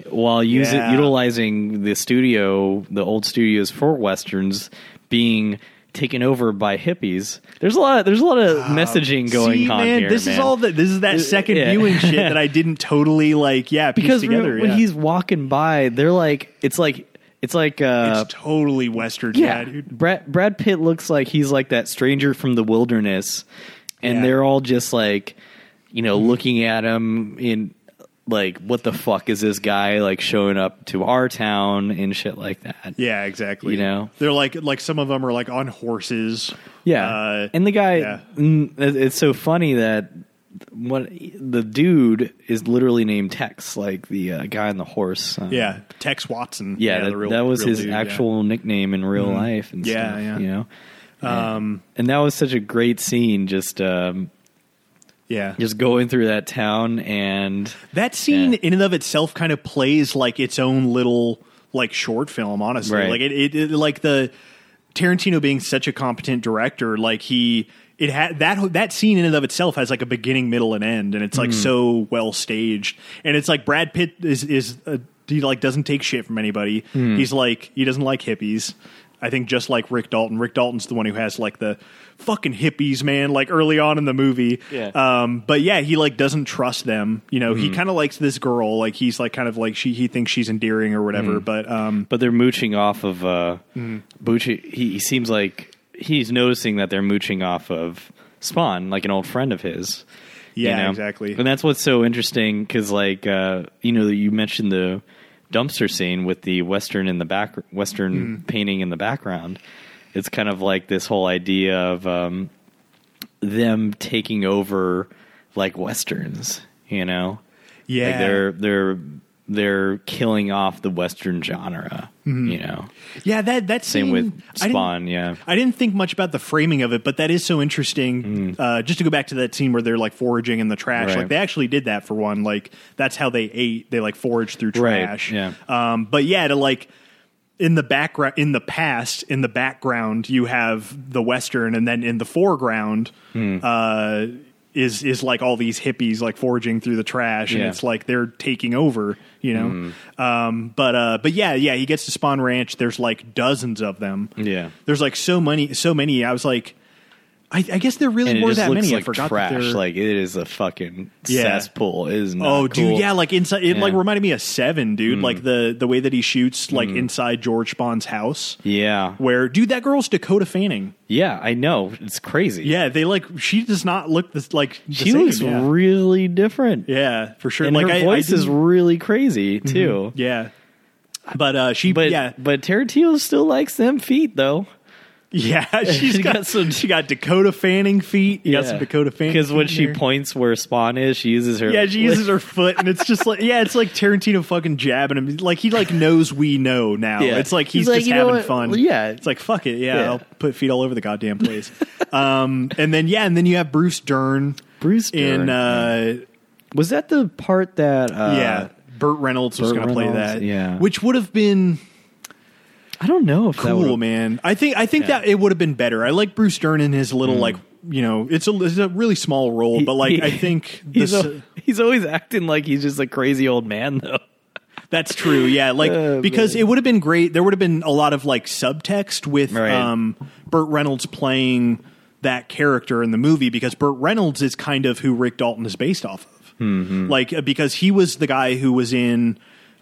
S1: while using utilizing the studio, the old studios for westerns being taken over by hippies. There's a lot. There's a lot of messaging going
S2: See,
S1: on
S2: man,
S1: here.
S2: This is all that. This is that second
S1: yeah.
S2: viewing shit that I didn't totally like. Yeah, piece
S1: because
S2: together.
S1: when
S2: yeah.
S1: he's walking by, they're like, it's like, it's like, uh,
S2: it's totally western.
S1: yeah,
S2: Yeah, dude.
S1: Brad Brad Pitt looks like he's like that stranger from the wilderness, and they're all just like, you know, looking at him in like what the fuck is this guy like showing up to our town and shit like that.
S2: Yeah, exactly.
S1: You know?
S2: they're like like some of them are like on horses.
S1: Yeah,
S2: Uh,
S1: and the guy,
S2: yeah.
S1: it- it's so funny that what the dude is literally named Tex, like the uh, guy on the horse. Uh,
S2: yeah, Tex Watson.
S1: yeah, that,
S2: real-
S1: that was his
S2: dude, yeah. Mm-hmm.
S1: actual nickname in real life. And
S2: Yeah,
S1: stuff,
S2: yeah.
S1: you know.
S2: Um,
S1: And that was such a great scene, just um,
S2: yeah.
S1: just going through that town and
S2: That scene
S1: Yeah.
S2: in and of itself kind of plays like its own little like short film. Honestly,
S1: Right.
S2: like it, it, it like the Tarantino being such a competent director, like he it had that that scene in and of itself has like a beginning, middle, and end, and it's like so well staged. And it's like Brad Pitt is is uh he like doesn't take shit from anybody. He's like he doesn't like hippies. I think just like Rick Dalton. Rick Dalton's the one who has like the fucking hippies, man. Like early on in the movie,
S1: Yeah.
S2: um, but yeah, he like doesn't trust them. You know, he kind of likes this girl. Like he's like kind of like she he thinks she's endearing or whatever. But um,
S1: but they're mooching off of uh
S2: Mm-hmm.
S1: mooching, he, he seems like he's noticing that they're mooching off of Spahn, like an old friend of his. you
S2: yeah,
S1: know?
S2: exactly.
S1: And that's what's so interesting because, like, uh, you know, you mentioned the dumpster scene with the western in the back, western
S2: Mm-hmm.
S1: painting in the background. It's kind of like this whole idea of um, them taking over like westerns. You know,
S2: Yeah,
S1: like they're they're they're killing off the western genre. You know,
S2: yeah. That that
S1: same
S2: scene,
S1: with
S2: Mm-hmm. I didn't-
S1: Spahn. Yeah,
S2: I didn't think much about the framing of it, but that is so interesting. Uh, just to go back to that scene where they're like foraging in the trash,
S1: Mm. Right.
S2: like they actually did that for one. Like that's how they ate. They like foraged through
S1: Right,
S2: trash.
S1: yeah.
S2: Um, but yeah, to like in the background, in the past, in the background, you have the western, and then in the foreground.
S1: Hmm.
S2: Uh, is is like all these hippies like foraging through the trash and
S1: Yeah.
S2: It's like they're taking over you know um but uh but yeah yeah he gets to Spahn ranch there's like dozens of them
S1: yeah.
S2: there's like so many, so many. I was like, I, I guess there really
S1: And
S2: were that many. I
S1: like
S2: forgot
S1: trash.
S2: that.
S1: Like it is a fucking
S2: Yeah.
S1: cesspool. It is not
S2: oh, dude,
S1: cool.
S2: yeah, like inside. It like
S1: Yeah. Mm.
S2: reminded me of Seven, dude. Like the the way that he shoots, like inside George Spahn's house.
S1: Yeah.
S2: Where, dude, that girl's Dakota Fanning.
S1: Yeah, I know. It's crazy.
S2: Yeah, they like. She does not look this like. the
S1: She
S2: same,
S1: looks
S2: yeah.
S1: really different.
S2: Yeah, for sure.
S1: And
S2: like
S1: her
S2: I,
S1: voice
S2: I
S1: is really crazy too.
S2: yeah. But uh, she,
S1: But
S2: yeah,
S1: but Tarantino still likes them feet though.
S2: Yeah, she's
S1: She
S2: got,
S1: got some-
S2: She got Dakota Fanning feet. You got some Dakota Fanning
S1: Because when she
S2: there.
S1: points where Spahn is, she uses her.
S2: Yeah, she uses her foot, and it's just like, yeah, it's like Tarantino fucking jabbing him. Like he like knows we know now.
S1: Yeah.
S2: It's like he's,
S1: He's like,
S2: just
S1: "You know
S2: having fun.
S1: Well, yeah.
S2: it's like fuck it, yeah,
S1: Yeah.
S2: I'll put feet all over the goddamn place. um, and then yeah, and then you have Bruce Dern
S1: Bruce
S2: in
S1: Dern.
S2: uh,
S1: Was that the part that? Uh,
S2: yeah, Burt Reynolds was going to play that.
S1: yeah.
S2: which would have been
S1: I don't know if
S2: cool,
S1: would've-
S2: man. I think I think
S1: Yeah.
S2: that it would have been better. I like Bruce Dern in his little like you know, it's a, it's a really small role, but like
S1: He-
S2: I think
S1: He's,
S2: this,
S1: al- he's always acting like he's just a crazy old man though.
S2: That's true. Yeah, like
S1: Oh,
S2: because
S1: man.
S2: it would have been great. There would have been a lot of like subtext with
S1: Right.
S2: um, Burt Reynolds playing that character in the movie because Burt Reynolds is kind of who Rick Dalton is based off of.
S1: Mm-hmm.
S2: Like uh, because he was the guy who was in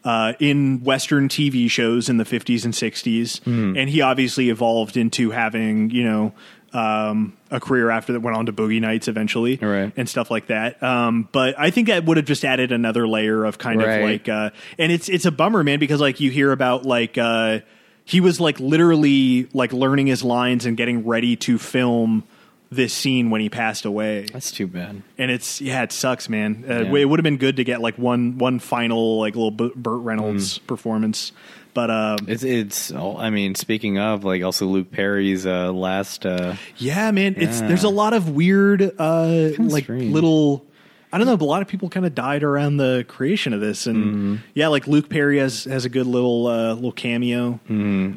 S2: uh, in Western TV shows in the fifties and 60s
S1: Mm-hmm.
S2: and he obviously evolved into having you know. Um, a career after that went on to Boogie Nights eventually,
S1: Right.
S2: and stuff like that. Um, but I think that would have just added another layer of kind
S1: Right.
S2: of like uh, and it's it's a bummer, man, because like you hear about like uh, he was like literally like learning his lines and getting ready to film this scene when he passed away,
S1: That's too bad.
S2: and it's yeah, it sucks, man. Uh,
S1: Yeah.
S2: It would have been good to get like one one final like little Burt Reynolds
S1: Mm.
S2: performance, but um,
S1: It's it's. oh, I mean, speaking of like also Luke Perry's uh, last. Uh,
S2: yeah, man, it's there's a lot of weird uh, like
S1: strange.
S2: little. I don't know, but a lot of people kind of died around the creation of this, and
S1: Mm-hmm.
S2: yeah, like Luke Perry has has a good little uh, little cameo.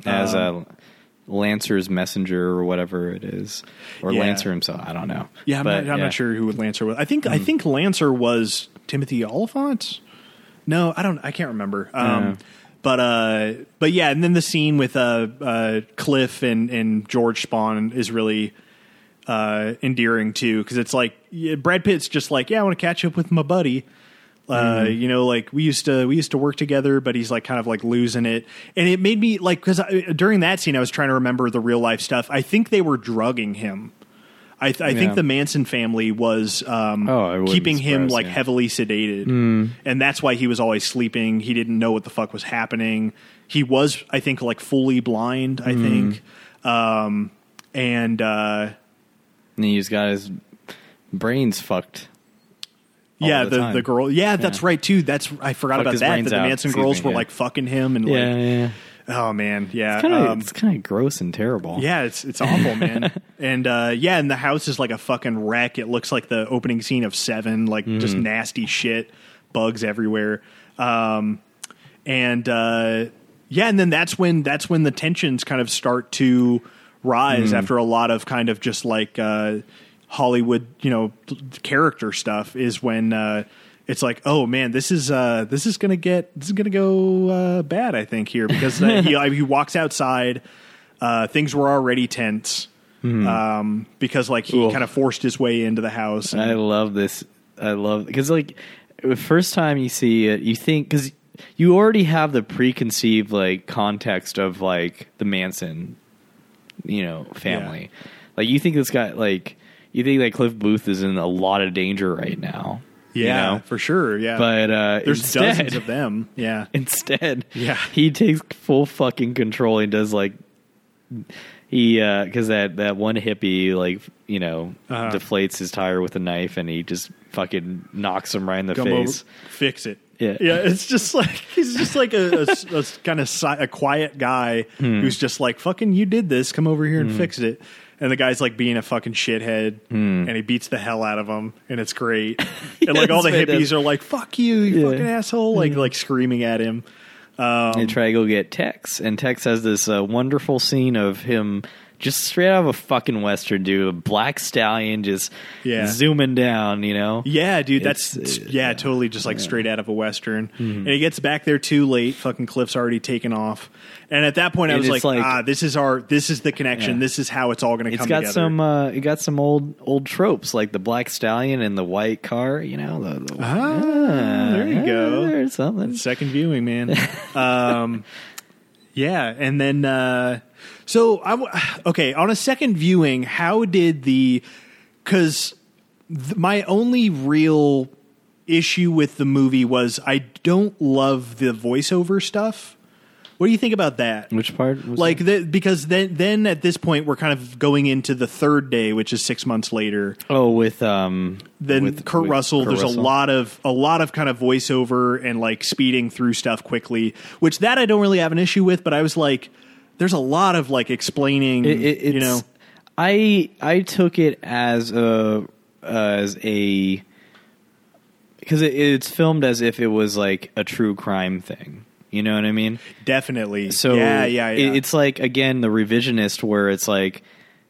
S1: as a Lancer's messenger or whatever it is, or
S2: Yeah.
S1: Lancer himself. I don't know.
S2: Yeah, I'm,
S1: But,
S2: not, I'm
S1: yeah.
S2: not sure who Lancer was. I think I think Lancer was Timothy Olyphant. No, I don't. I can't remember. Um. But uh, but yeah, and then the scene with uh, uh, Cliff and and George Spahn is really uh, endearing too because it's like yeah, Brad Pitt's just like yeah, I want to catch up with my buddy. Uh, you know, like we used to we used to work together, but he's like kind of like losing it, and it made me like because during that scene I was trying to remember the real life stuff. I think they were drugging him. I, th- I
S1: Yeah.
S2: think the Manson family was um,
S1: Oh,
S2: keeping him like
S1: me.
S2: heavily sedated,
S1: Mm.
S2: and that's why he was always sleeping. He didn't know what the fuck was happening. He was, I think, like fully blind. I
S1: Mm.
S2: think, um, and uh,
S1: And he's got his brains fucked.
S2: Yeah,
S1: the
S2: the, the girl. Yeah, that's right too. That's I forgot
S1: Fucked
S2: about that. That the Manson girls
S1: me,
S2: were
S1: yeah.
S2: like fucking him and
S1: Yeah,
S2: like,
S1: yeah.
S2: oh man, yeah.
S1: Kind of,
S2: um,
S1: it's kind of gross and terrible.
S2: Yeah, it's it's awful, man. and uh, yeah, and the house is like a fucking wreck. It looks like the opening scene of Seven, like just
S1: Mm-hmm.
S2: nasty shit, bugs everywhere. Um, and uh, yeah, and then that's when that's when the tensions kind of start to rise
S1: Mm.
S2: after a lot of kind of just like uh, Hollywood, you know, character stuff. Is when uh, it's like, oh man, this is uh, this is gonna get this is gonna go uh, bad. I think here because uh, he he walks outside. Uh, things were already tense um, because like he
S1: Mm-hmm.
S2: Kind of forced his way into the house. and-
S1: I love this. I love because like the first time you see it, you think because you already have the preconceived like context of like the Manson, you know, family. Like you think this guy like you think that Cliff Booth is in a lot of danger right now. you
S2: yeah,
S1: know?
S2: for sure. Yeah,
S1: But uh,
S2: there's
S1: instead,
S2: dozens of them. Yeah,
S1: instead
S2: Yeah.
S1: he takes full fucking control and does like he uh because that that one hippie like you know
S2: Uh-huh.
S1: deflates his tire with a knife and he just fucking knocks him right in the
S2: come over,
S1: face
S2: fix it.
S1: Yeah.
S2: yeah. It's just like he's just like a, a, kind of si- a quiet guy
S1: Hmm.
S2: who's just like fucking. You did this. Come over here and fix it. And the guy's like being a fucking shithead,
S1: Hmm.
S2: and he beats the hell out of him, and it's great. and like all the hippies are like, "Fuck you, you
S1: Yeah.
S2: fucking asshole!" Like like screaming at him. Um,
S1: they try to go get Tex and Tex has this uh, wonderful scene of him just straight out of a fucking western dude a black stallion just
S2: Yeah.
S1: zooming down you know
S2: Yeah, dude, that's
S1: It's, uh,
S2: yeah, totally just like straight out of a western. And he gets back there too late. Fucking Cliff's already taken off, and at that point, I
S1: And
S2: was like,
S1: like-
S2: ah, this is our, this is the connection.
S1: Yeah.
S2: This is how it's all going to
S1: It's
S2: come
S1: got
S2: together.
S1: some. Uh, it got some old old tropes like the black stallion and the white car. You know, the, the
S2: Ah, there you
S1: yeah,
S2: go.
S1: There's something.
S2: Second viewing, man. um, yeah, and then uh, so I w- okay on a second viewing, how did the because th- my only real issue with the movie was I don't love the voiceover stuff. What do you think about that?
S1: Which part?
S2: Like the, because then then at this point we're kind of going into the third day, which is six months later
S1: oh, with um,
S2: then
S1: with,
S2: Kurt
S1: with
S2: Russell.
S1: Kurt
S2: there's
S1: Russell.
S2: a lot of a lot of kind of voiceover and like speeding through stuff quickly, which that I don't really have an issue with. But I was like, there's a lot of like explaining,
S1: It, it, it's,
S2: you know,
S1: I I took it as a as a because it, it's filmed as if it was like a true crime thing. You know what I mean?
S2: definitely.
S1: So
S2: yeah, yeah, yeah.
S1: it- it's like again the revisionist where it's like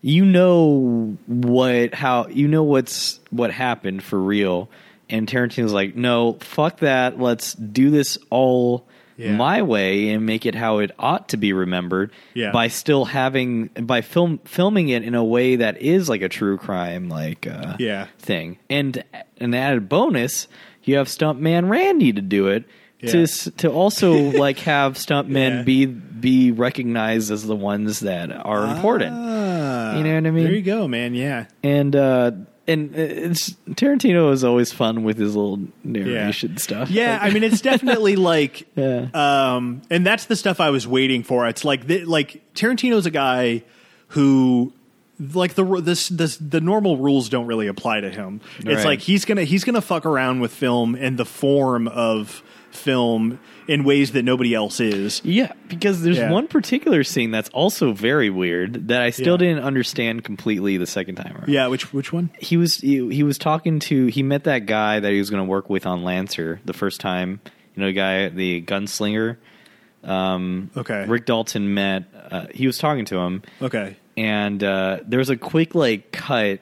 S1: you know what how you know what's what happened for real, and Tarantino's like, no, fuck that. Let's do this all
S2: Yeah.
S1: my way and make it how it ought to be remembered.
S2: Yeah.
S1: By still having by film filming it in a way that is like a true crime like uh,
S2: Yeah.
S1: thing, and an added bonus, you have stuntman Randy to do it. To
S2: Yeah.
S1: s- to also like have stuntmen
S2: Yeah.
S1: be be recognized as the ones that are important,
S2: Ah,
S1: You know what I mean?
S2: There you go, man. Yeah,
S1: and uh, and it's Tarantino is always fun with his little narration stuff.
S2: yeah.
S1: Like,
S2: I mean, it's definitely like
S1: yeah,
S2: um, and that's the stuff I was waiting for. It's like the, like Tarantino's a guy who like the this this the normal rules don't really apply to him. It's
S1: Right.
S2: like he's gonna he's gonna fuck around with film and the form of film in ways that nobody else is.
S1: yeah. Because there's
S2: Yeah.
S1: one particular scene that's also very weird that I still
S2: Yeah.
S1: didn't understand completely the second time around.
S2: Yeah, which which one?
S1: he was he, he was talking to he met that guy that he was going to work with on Lancer the first time. You know, the guy the gunslinger. Um,
S2: Okay.
S1: Rick Dalton met. Uh, he was talking to him,
S2: Okay.
S1: and uh, there was a quick like cut,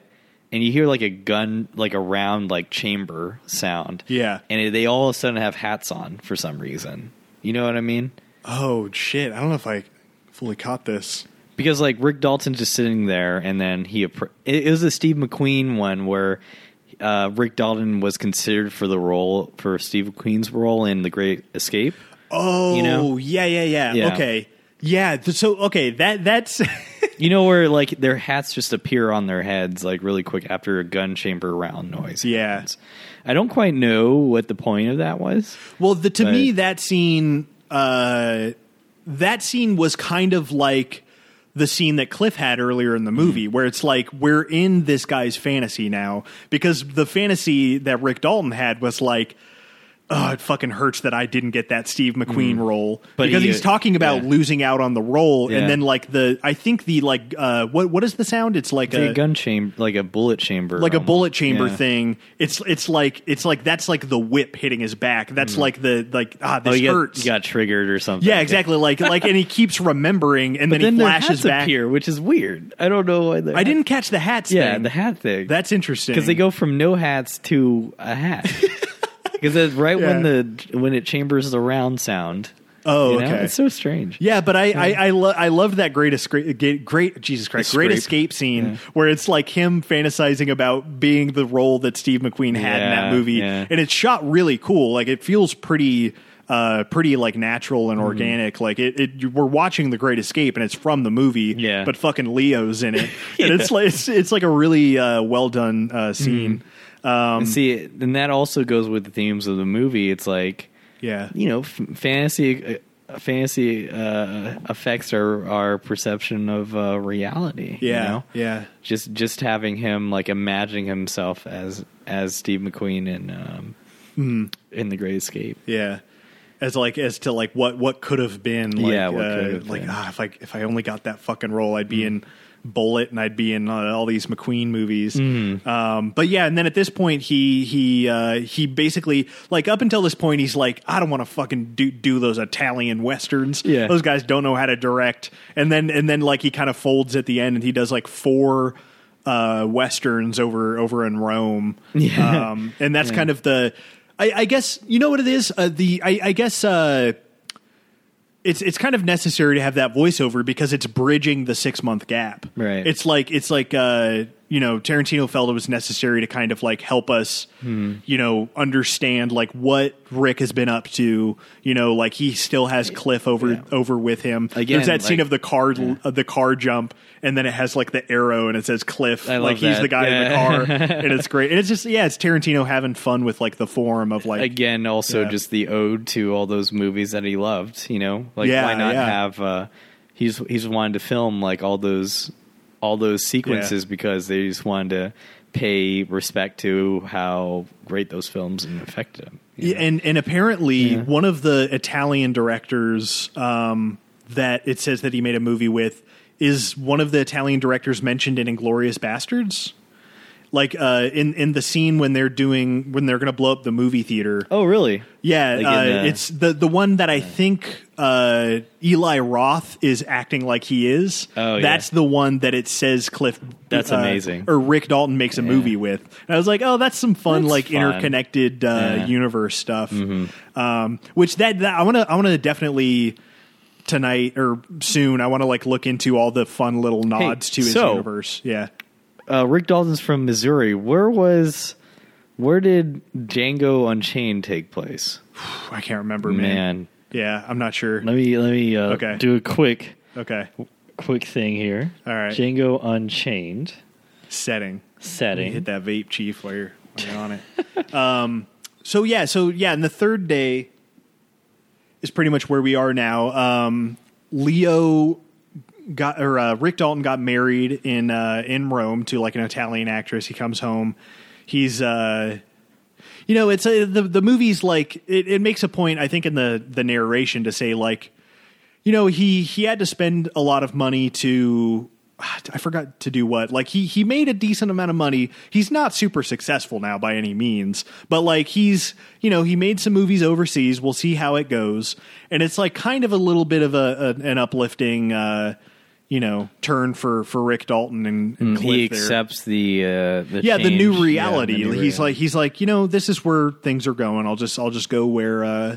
S1: and you hear like a gun, like a round, like chamber sound.
S2: Yeah.
S1: and they all of a sudden have hats on for some reason. You know what I mean?
S2: Oh shit! I don't know if I fully caught this.
S1: because like Rick Dalton's just sitting there, and then he it, was a Steve McQueen one where uh, Rick Dalton was considered for the role for Steve McQueen's role in The Great Escape.
S2: Oh,
S1: You know?
S2: yeah, yeah, yeah,
S1: Yeah.
S2: Okay, yeah. So okay, that that's
S1: You know where like their hats just appear on their heads like really quick after a gun chamber round noise.
S2: Yeah.
S1: happens. I don't quite know what the point of that was.
S2: Well, the, to
S1: But-
S2: me, that scene, uh, that scene was kind of like the scene that Cliff had earlier in the movie,
S1: Mm-hmm.
S2: where it's like we're in this guy's fantasy now because the fantasy that Rick Dalton had was like. Oh, it fucking hurts that I didn't get that Steve McQueen role
S1: Mm. But
S2: because
S1: he-
S2: he's talking about
S1: yeah.
S2: losing out on the role,
S1: Yeah.
S2: and then like the I think the like uh, what what is the sound? It's like
S1: It's like a gun chamber, like a bullet chamber,
S2: like a bullet chamber
S1: Yeah.
S2: thing. It's it's like it's like that's like the whip hitting his back. That's like the like ah
S1: Oh,
S2: this
S1: you got,
S2: hurts.
S1: you got triggered or something.
S2: yeah, exactly. Like like and he keeps remembering and then,
S1: then
S2: he flashes back.
S1: here, which is weird. I don't know why.
S2: I didn't catch the hats.
S1: Yeah,
S2: thing.
S1: the hat thing.
S2: That's interesting
S1: because they go from no hats to a hat. Because it's right when the when it chambers the round sound.
S2: Oh,
S1: you know?
S2: okay.
S1: It's so strange.
S2: Yeah, but I I I, lo- I loved that great escape, great Jesus Christ, great
S1: Escape.
S2: scene where it's like him fantasizing about being the role that Steve McQueen had in that movie,
S1: yeah.
S2: and it's shot really cool. Like it feels pretty. Uh, pretty like natural
S1: Mm-hmm.
S2: and organic. Like it, it, we're watching The Great Escape, and it's from the movie.
S1: Yeah.
S2: but fucking Leo's in it, and it's like it's, it's like a really uh, well done uh, scene. Um,
S1: And see, and that also goes with the themes of the movie. It's like
S2: yeah,
S1: you know, f- fantasy. Uh, fantasy uh, affects our our perception of uh, reality. you
S2: yeah,
S1: know?
S2: yeah.
S1: just just having him like imagining himself as as Steve McQueen in um,
S2: Hmm.
S1: in The Great Escape.
S2: Yeah. As like as to like what what could have been like
S1: Yeah, what
S2: uh,
S1: could
S2: like
S1: been.
S2: ah, if I if I only got that fucking role I'd be in Bullitt and I'd be in uh, all these McQueen movies.
S1: Mm-hmm.
S2: Um, but yeah, and then at this point he he uh, he basically like up until this point he's like I don't want to fucking do do those Italian westerns.
S1: Yeah.
S2: those guys don't know how to direct. And then and then like he kind of folds at the end and he does like four uh, westerns over over in Rome.
S1: Yeah.
S2: Um, and that's kind of the I, I guess you know what it is. Uh, the I, I guess uh, it's it's kind of necessary to have that voiceover because it's bridging the six month gap.
S1: Right.
S2: It's like it's like uh, you know Tarantino felt it was necessary to kind of like help us
S1: Hmm.
S2: you know understand like what Rick has been up to. You know, like he still has Cliff over
S1: Yeah.
S2: over with him.
S1: Again,
S2: There's that scene of the car of the car jump, and then it has like the arrow and it says Cliff. Like he's
S1: that.
S2: the guy in the car, and it's great. And it's just yeah, it's Tarantino having fun with like the form of like
S1: Again, also
S2: Yeah.
S1: just the ode to all those movies that he loved. You know, like
S2: Yeah,
S1: why not
S2: yeah.
S1: have? Uh, he's he's wanted to film like all those all those sequences because they just wanted to pay respect to how great those films and affected them. you
S2: Yeah,
S1: know?
S2: and and apparently
S1: Yeah.
S2: one of the Italian directors um, that it says that he made a movie with is one of the Italian directors mentioned in Inglourious Basterds. Like uh, in in the scene when they're doing when they're going to blow up the movie theater.
S1: oh, really?
S2: Yeah,
S1: Like in
S2: uh,
S1: the-
S2: it's the the one that I think uh, Eli Roth is acting like he is.
S1: Oh, yeah.
S2: that's the one that it says Cliff.
S1: That's
S2: uh,
S1: amazing.
S2: Or Rick Dalton makes a movie with. And I was like, oh, that's some fun,
S1: That's
S2: like
S1: fun.
S2: interconnected uh,
S1: Yeah. Mm-hmm.
S2: universe stuff. Um, which that, that I want to I want to definitely tonight or soon. I want to like look into all the fun little nods to his
S1: so-
S2: universe. Yeah.
S1: Uh, Rick Dalton's from Missouri. Where was where did Django Unchained take place?
S2: I can't remember, man.
S1: Man,
S2: Yeah, I'm not sure.
S1: let me let me uh,
S2: Okay.
S1: do a quick
S2: Okay.
S1: quick thing here.
S2: All right.
S1: Django Unchained
S2: Setting.
S1: setting.
S2: hit that vape chief while you're, while you're on it. um, so yeah, so yeah, and the third day is pretty much where we are now. Um, Leo got or uh, Rick Dalton got married in uh, in Rome to like an Italian actress. He comes home. He's uh, you know, it's a, the the movie's like it, it makes a point. I think in the the narration to say like, you know, he he had to spend a lot of money to. I forgot to do what. Like he he made a decent amount of money. He's not super successful now by any means, but like he's you know he made some movies overseas. We'll see how it goes, and it's like kind of a little bit of a, a an uplifting. Uh, you know, turn for for Rick Dalton and, and Cliff
S1: he accepts the uh, the
S2: yeah the
S1: change.
S2: new
S1: Yeah,
S2: reality
S1: the new
S2: he's
S1: reality.
S2: like he's like you know this is where things are going i'll just i'll just go where uh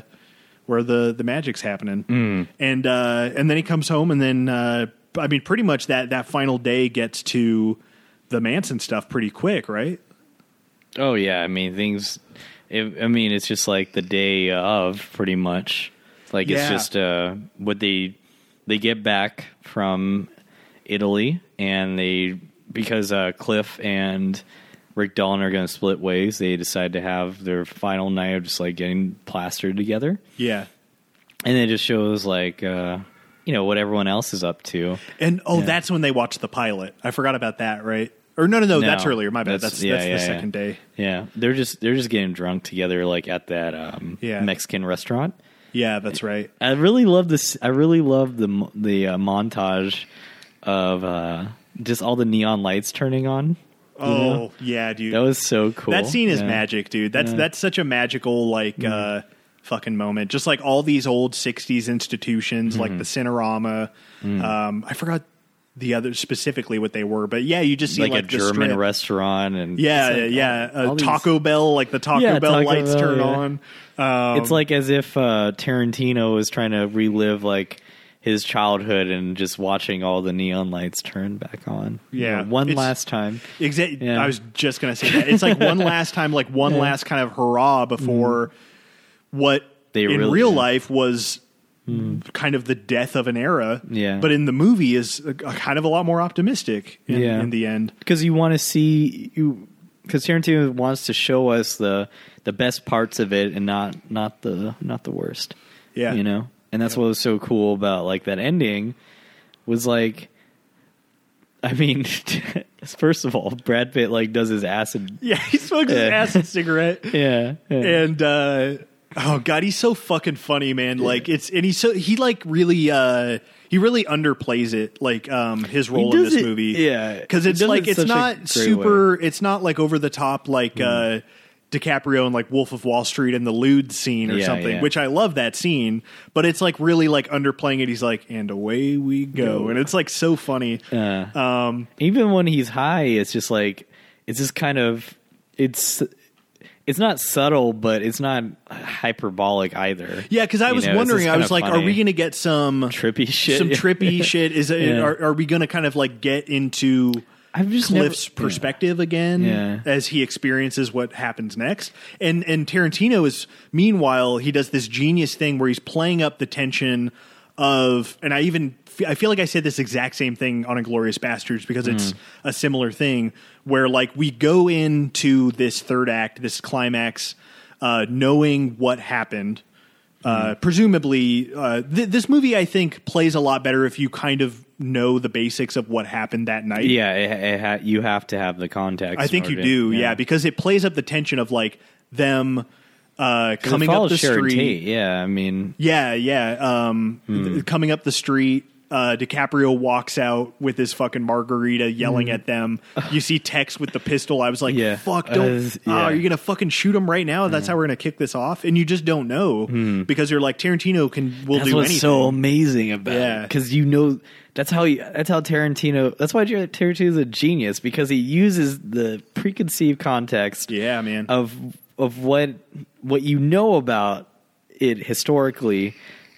S2: where the the magic's happening
S1: Mm.
S2: and uh and then he comes home and then uh i mean pretty much that that final day gets to the manson stuff pretty quick right
S1: Oh yeah, I mean things. It, I mean it's just like the day of, pretty much. Like it's just uh, what they they get back from Italy, and they because uh, Cliff and Rick Dalton are going to split ways, they decide to have their final night of just like getting plastered together,
S2: Yeah.
S1: and it just shows like uh, you know what everyone else is up to.
S2: And oh,
S1: Yeah.
S2: that's when they watch the pilot. I forgot about that, right? Or no, no, no,
S1: No,
S2: that's earlier. My bad.
S1: that's-
S2: That's
S1: yeah,
S2: that's
S1: yeah,
S2: the second day.
S1: Yeah, they're just they're just getting drunk together like at that um,
S2: Yeah.
S1: Mexican restaurant.
S2: Yeah, that's right.
S1: I really love this. I really love the the uh, montage of uh, just all the neon lights turning on. you
S2: Oh
S1: know?
S2: yeah, dude.
S1: that was so cool.
S2: that scene is
S1: Yeah.
S2: magic, dude. That's
S1: Yeah.
S2: that's such a magical like uh fucking moment. Just like all these old '60s institutions, like the Cinerama. Um, I forgot the other specifically what they were, but yeah, you just see
S1: like,
S2: like,
S1: a German
S2: strip.
S1: restaurant and
S2: Yeah,
S1: like
S2: yeah.
S1: all- all
S2: uh,
S1: these-
S2: Taco Bell, like the Taco
S1: Yeah,
S2: Bell
S1: Taco
S2: lights
S1: Bell,
S2: turn
S1: yeah.
S2: on. Um,
S1: It's like as if uh, Tarantino is trying to relive like his childhood and just watching all the neon lights turn back on. You
S2: Yeah.
S1: know, one last time.
S2: Exactly.
S1: Yeah.
S2: I was just gonna say that. It's like one last time, like one last kind of hurrah before what
S1: They
S2: in
S1: really-
S2: real.
S1: Mm.
S2: life was kind of the death of an era.
S1: Yeah.
S2: But in the movie is a, a kind of a lot more optimistic in,
S1: Yeah.
S2: in the end.
S1: because you want to see you because Tarantino wants to show us the the best parts of it and not not the not the worst.
S2: Yeah.
S1: you know, and that's
S2: Yeah.
S1: what was so cool about like that ending was like. I mean, first of all, Brad Pitt like does his acid.
S2: Yeah, he smokes his acid cigarette.
S1: Yeah, yeah.
S2: and uh oh god he's so fucking funny man like it's and he's so he like really uh he really underplays it like um his role in this
S1: it-
S2: movie
S1: yeah.
S2: because it's like
S1: it
S2: it's not super it's not like over the top like
S1: Mm.
S2: uh DiCaprio and like Wolf of Wall Street and the lewd scene or
S1: Yeah,
S2: something,
S1: yeah.
S2: which I love that scene, but it's like really like underplaying it. He's like, and away we go,
S1: Go.
S2: and it's like so funny.
S1: Uh,
S2: Um,
S1: even when he's high, it's just like it's just kind of it's it's not subtle, but it's not hyperbolic either.
S2: yeah, because I
S1: You
S2: was
S1: know,
S2: wondering, I was like, are we going to get some
S1: trippy shit?
S2: some trippy shit? Is it,
S1: Yeah.
S2: are, are we going to kind of like get into
S1: I've just
S2: Cliff's
S1: never,
S2: perspective again
S1: Yeah.
S2: as he experiences what happens next? And and Tarantino is meanwhile he does this genius thing where he's playing up the tension of, and I even I feel like I said this exact same thing on Inglourious Basterds because it's mm. a similar thing where like we go into this third act, this climax, uh, knowing what happened. Uh, presumably, uh, th- this movie I think plays a lot better if you kind of know the basics of what happened that night.
S1: Yeah, it, it ha- you have to have the context.
S2: I think you
S1: order
S2: do,
S1: to-
S2: yeah. because it plays up the tension of like them uh, coming up the
S1: Sharon
S2: street.
S1: Tate, Yeah, I mean,
S2: Yeah, yeah. Um,
S1: Hmm.
S2: th- coming up the street, uh, DiCaprio walks out with his fucking margarita, yelling at them. You see Tex with the pistol. I was like.
S1: Yeah.
S2: "Fuck! Don't!
S1: Uh, yeah.
S2: are you gonna fucking shoot him right now? That's how we're gonna kick this off." And you just don't know because you're like Tarantino can will
S1: that's
S2: do
S1: what's
S2: anything.
S1: so amazing about
S2: Yeah.
S1: it because you know that's how he, that's how Tarantino. That's why Tarantino's a genius because he uses the preconceived context
S2: yeah, man.
S1: of of what what you know about it historically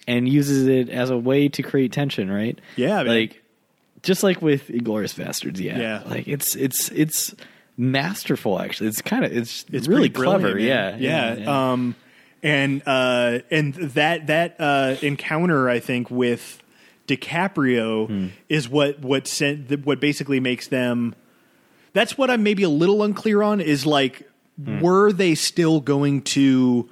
S1: and uses it as a way to create tension, right?
S2: Yeah, man.
S1: like just like with Inglourious Basterds, yeah,
S2: Yeah.
S1: like it's it's it's masterful. Actually, it's kind of it's
S2: it's
S1: really clever.
S2: man.
S1: Yeah,
S2: yeah, Um, and uh, and that that uh, encounter, I think, with DiCaprio
S1: Hmm.
S2: is what what sent what basically makes them. That's what I'm maybe a little unclear on. Is like,
S1: Hmm.
S2: were they still going to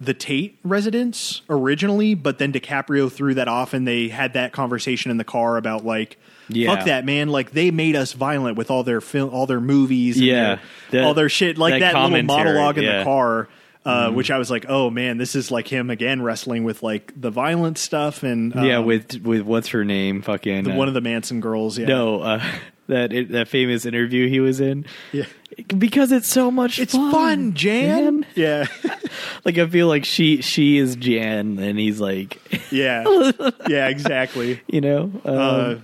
S2: the Tate residence originally, but then DiCaprio threw that off, and they had that conversation in the car about like,
S1: Yeah.
S2: fuck that man, like they made us violent with all their film, all their movies, and
S1: Yeah.
S2: their-
S1: That-
S2: all their shit, like
S1: that
S2: that, little monologue in
S1: yeah. Mm-hmm.
S2: the car. Uh, Which I was like, oh man, this is like him again wrestling with like the violent stuff and
S1: yeah.
S2: um,
S1: With with what's her name? Fucking
S2: the,
S1: uh,
S2: one of the Manson girls. Yeah,
S1: no uh, that that famous interview he was in.
S2: yeah,
S1: Because it's so much
S2: it's
S1: fun,
S2: fun, Jan.
S1: man.
S2: Yeah,
S1: Like I feel like she she is Jan, and he's like,
S2: yeah, yeah, exactly.
S1: you know. Um,
S2: Uh,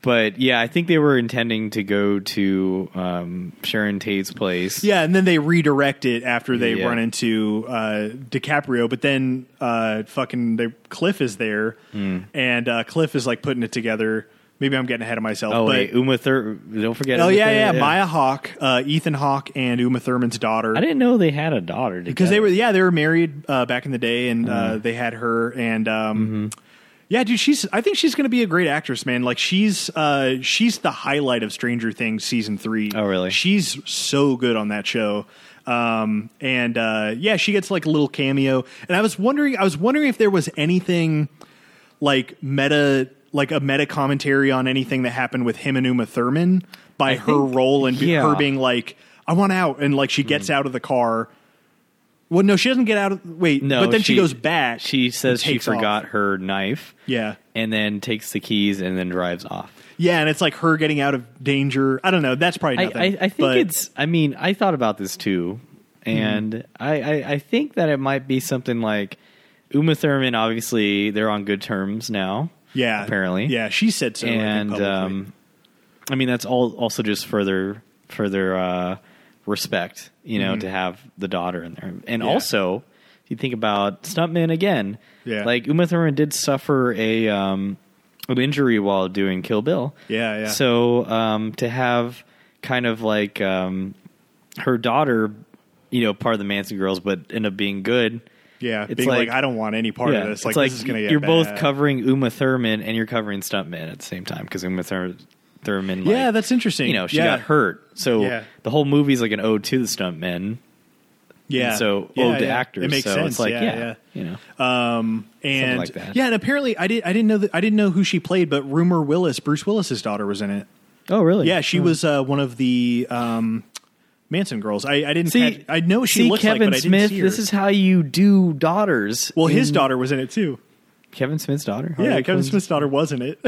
S1: but yeah, I think they were intending to go to um, Sharon Tate's place.
S2: Yeah, and then they redirect it after they
S1: Yeah.
S2: run into uh, DiCaprio. But then uh, fucking the Cliff is there,
S1: Hmm.
S2: and uh, Cliff is like putting it together. Maybe I'm getting ahead of myself.
S1: Oh,
S2: but
S1: wait, Uma Thur. Don't forget.
S2: oh
S1: Uma
S2: yeah, yeah,
S1: Thur-
S2: Maya Hawke, uh, Ethan Hawke, and Uma Thurman's daughter.
S1: I didn't know they had a daughter
S2: because they were yeah they were married uh, back in the day, and uh,
S1: Uh-huh.
S2: they had her and. Um,
S1: Mm-hmm.
S2: Yeah, dude, she's. I think she's going to be a great actress, man. Like she's, uh, she's the highlight of Stranger Things season three.
S1: Oh, really?
S2: She's so good on that show. Um, and uh, yeah, she gets like a little cameo. And I was wondering, I was wondering if there was anything like meta, like a meta commentary on anything that happened with him and Uma Thurman by
S1: I
S2: her
S1: think-
S2: role and
S1: yeah.
S2: her being like, "I want out," and like she gets out of the car. Well, no, she doesn't get out of. Wait,
S1: No,
S2: but then she,
S1: she-
S2: goes back.
S1: She says she
S2: takes off.
S1: forgot her knife.
S2: Yeah.
S1: And then takes the keys and then drives off.
S2: Yeah, and it's like her getting out of danger. I don't know. That's probably
S1: I,
S2: nothing.
S1: I, I think
S2: but-
S1: it's. I mean, I thought about this too, and
S2: Mm-hmm.
S1: I, I, I think that it might be something like Uma Thurman. Obviously, they're on good terms now.
S2: Yeah,
S1: apparently.
S2: yeah. She said so,
S1: and
S2: publicly.
S1: um, I mean that's all also just further further uh, respect, you know, to have the daughter in there, and
S2: Mm-hmm. Yeah.
S1: also if you think about stuntman again,
S2: Yeah.
S1: like Uma Thurman did suffer a um, an injury while doing Kill Bill,
S2: Yeah, yeah.
S1: So um, to have kind of like um, her daughter, you know, part of the Manson girls, but end up being good.
S2: Yeah,
S1: it's
S2: being like,
S1: like-
S2: I don't want any part
S1: yeah,
S2: of this. Like,
S1: like
S2: this is going to get
S1: you're both covering Uma Thurman and you're covering stuntman at the same time because Uma Thur- Thurman, like,
S2: Yeah, that's interesting.
S1: You know, she
S2: Yeah.
S1: got hurt, so
S2: Yeah.
S1: the whole movie's like an ode to the stuntmen.
S2: Yeah,
S1: and so
S2: yeah,
S1: ode to actors.
S2: It makes
S1: so
S2: sense.
S1: It's like
S2: yeah,
S1: you know,
S2: Um, and
S1: like that.
S2: yeah, and apparently I did. I didn't know that. I didn't know who she played, but Rumer Willis, Bruce Willis's daughter, was in it.
S1: oh really?
S2: Yeah, she was uh, one of the um, Manson girls. I, I didn't.
S1: See,
S2: catch, I know she
S1: see
S2: looks
S1: Kevin
S2: like, but I
S1: Smith.
S2: didn't see her.
S1: This is how you do daughters.
S2: well, his daughter was in it too.
S1: Kevin Smith's daughter.
S2: Yeah,
S1: Harley
S2: Kevin
S1: Quinn's-
S2: Smith's daughter wasn't it.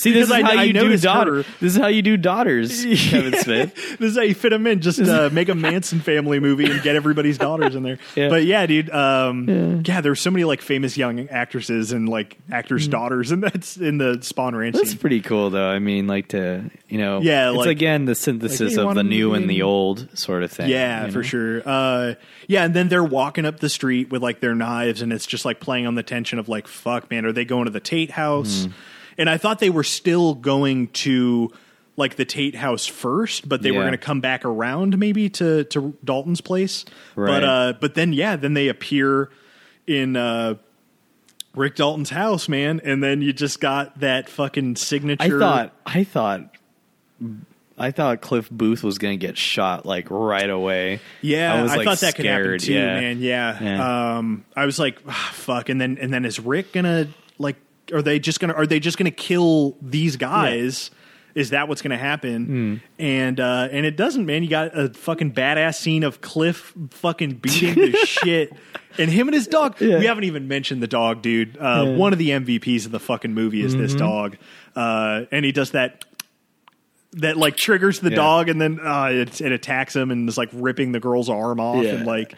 S1: See, this is how
S2: I
S1: you do
S2: noticed
S1: daughter.
S2: her.
S1: This is how you do daughters, Kevin Smith.
S2: this is how you fit them in. Just uh, make a Manson family movie and get everybody's daughters in there.
S1: Yeah.
S2: But yeah, dude. Um, yeah. there's so many like famous young actresses and like actors' daughters, and that's in the Spahn Ranch.
S1: Mm. That's
S2: scene.
S1: pretty cool, though. I mean, like to you know,
S2: Yeah,
S1: it's
S2: like-
S1: again the synthesis
S2: like, hey,
S1: of the new and the old sort of thing.
S2: Yeah, for
S1: know?
S2: sure. Uh, yeah, and then they're walking up the street with like their knives, and it's just like playing on the tension of like, fuck, man, are they going to the Tate house?
S1: Mm-hmm.
S2: And I thought they were still going to like the Tate house first, but they were going to come back around maybe to to Dalton's place. But uh, but then yeah, then they appear in. Uh, Rick Dalton's house, man, and then you just got that fucking signature.
S1: I thought, I thought, I thought Cliff Booth was going to get shot like right away.
S2: Yeah,
S1: I
S2: I,
S1: was like
S2: thought that could happen too,
S1: yeah.
S2: man. Yeah.
S1: Yeah.
S2: Um, I was like, ah, fuck, and then and then is Rick gonna like? Are they just gonna? Are they just gonna kill these guys? Is that what's gonna happen?
S1: Hmm.
S2: And uh, and it doesn't, man. You got a fucking badass scene of Cliff fucking beating the shit. And him and his dog.
S1: Yeah.
S2: We haven't even mentioned the dog, dude. Uh, One of the MVPs of the fucking movie is
S1: Mm-hmm.
S2: this dog, uh, and he does that that like triggers the
S1: Yeah.
S2: dog and then uh, it, it attacks him and is like ripping the girl's arm off
S1: Yeah.
S2: and like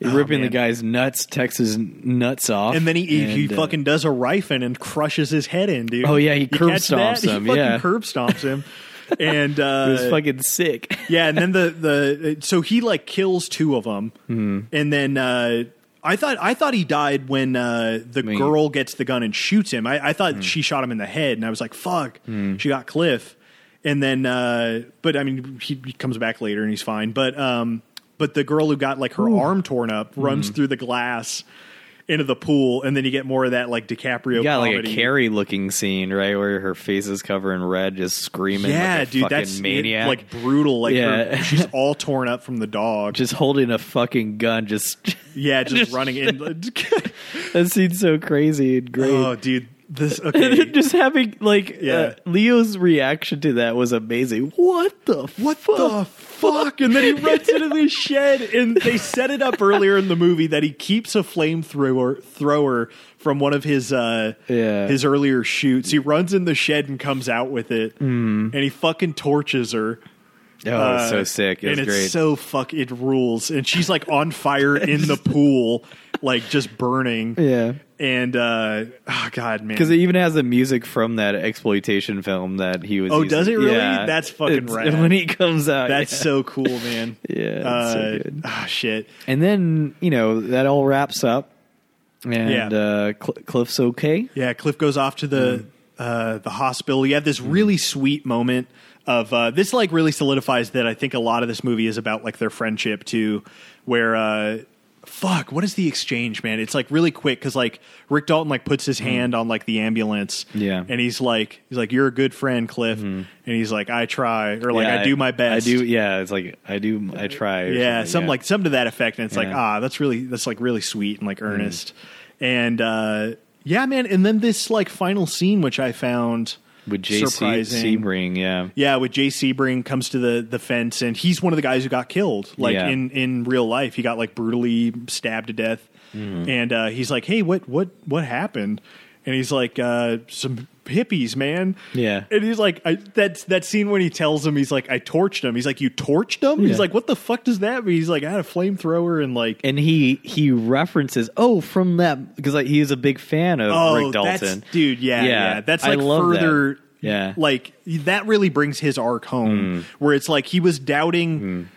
S1: ripping the guy's nuts, Texas nuts off,
S2: and then he he, he
S1: And, uh,
S2: fucking does a Refn and crushes his head in, dude.
S1: Oh, yeah, he curb stomps him,
S2: He fucking
S1: yeah.
S2: curb stomps him. and uh,
S1: it was fucking sick.
S2: yeah, and then the the so he like kills two of them,
S1: Hmm.
S2: and then uh, I thought I thought he died when uh, the
S1: mean-
S2: girl gets the gun and shoots him. I, I thought
S1: Hmm.
S2: she shot him in the head, and I was like, "Fuck!" She got Cliff, and then uh, but I mean he, he comes back later and he's fine. But um, but the girl who got like her arm torn up runs
S1: Hmm.
S2: through the glass into the pool, and then you get more of that like DiCaprio.
S1: You got like a
S2: comedy.
S1: Carrie looking scene, right, where her face is covered in red, just screaming.
S2: Yeah,
S1: like
S2: dude,
S1: fucking
S2: that's
S1: maniac.
S2: like brutal. Like her- she's all torn up from the dog.
S1: just holding a fucking gun. Just
S2: Yeah, just running in.
S1: that scene's so crazy and great.
S2: oh, dude, this okay.
S1: just having like
S2: Yeah.
S1: uh, Leo's reaction to that was amazing. What the
S2: what
S1: fuck?
S2: the fuck? And then he runs into the shed, and they set it up earlier in the movie that he keeps a flamethrower thrower from one of his uh
S1: Yeah.
S2: his earlier shoots. He runs in the shed and comes out with it,
S1: Mm.
S2: and he fucking torches her.
S1: Oh,
S2: Uh,
S1: so sick. It
S2: and
S1: great.
S2: it's so fuck it rules. And she's like on fire in the pool, like just burning.
S1: yeah.
S2: And uh oh god, man.
S1: Because it even has the music from that exploitation film that he was.
S2: Oh,
S1: using.
S2: does it really?
S1: Yeah.
S2: That's fucking
S1: It's-
S2: rad.
S1: When he comes out,
S2: That's
S1: yeah.
S2: so cool, man.
S1: Yeah,
S2: Uh,
S1: so good.
S2: ah, shit.
S1: And then you know that all wraps up, and
S2: Yeah.
S1: uh, Cl- Cliff's okay.
S2: Yeah, Cliff goes off to the uh, the hospital. You have this really sweet moment of uh, this. Like really solidifies that I think a lot of this movie is about like their friendship too, where uh, fuck, what is the exchange, man? It's like really quick because like Rick Dalton like puts his hand on like the ambulance,
S1: Mm. Yeah.
S2: And he's like, he's like, you're a good friend, Cliff, and he's like, I try, or like
S1: Yeah,
S2: I do my best,
S1: I do. Yeah, it's like I do. I try.
S2: yeah,
S1: something,
S2: some like some to that effect, and it's like ah, that's really that's like really sweet and like earnest, and uh yeah, man, and then this like final scene which I found
S1: with JC. Sebring. Yeah,
S2: Yeah, with Jay Sebring comes to the the fence, and he's one of the guys who got killed. Like
S1: Yeah.
S2: in in real life, he got like brutally stabbed to death.
S1: Mm-hmm.
S2: And uh, he's like, "Hey, what what what happened?" And he's like, uh, "Some hippies, man."
S1: Yeah.
S2: And he's like, I, "That that scene when he tells him, he's like, I torched him." He's like, "You torched him?"
S1: Yeah.
S2: He's like, "What the fuck does that mean?" He's like, "I had a flamethrower and like."
S1: and he he references oh from that because like, he is a big fan of
S2: Oh,
S1: Rick
S2: that's
S1: Dalton.
S2: dude, yeah, yeah.
S1: Yeah,
S2: That's
S1: I
S2: like
S1: love
S2: further,
S1: that. Yeah.
S2: like that really brings his arc home, where it's like he was doubting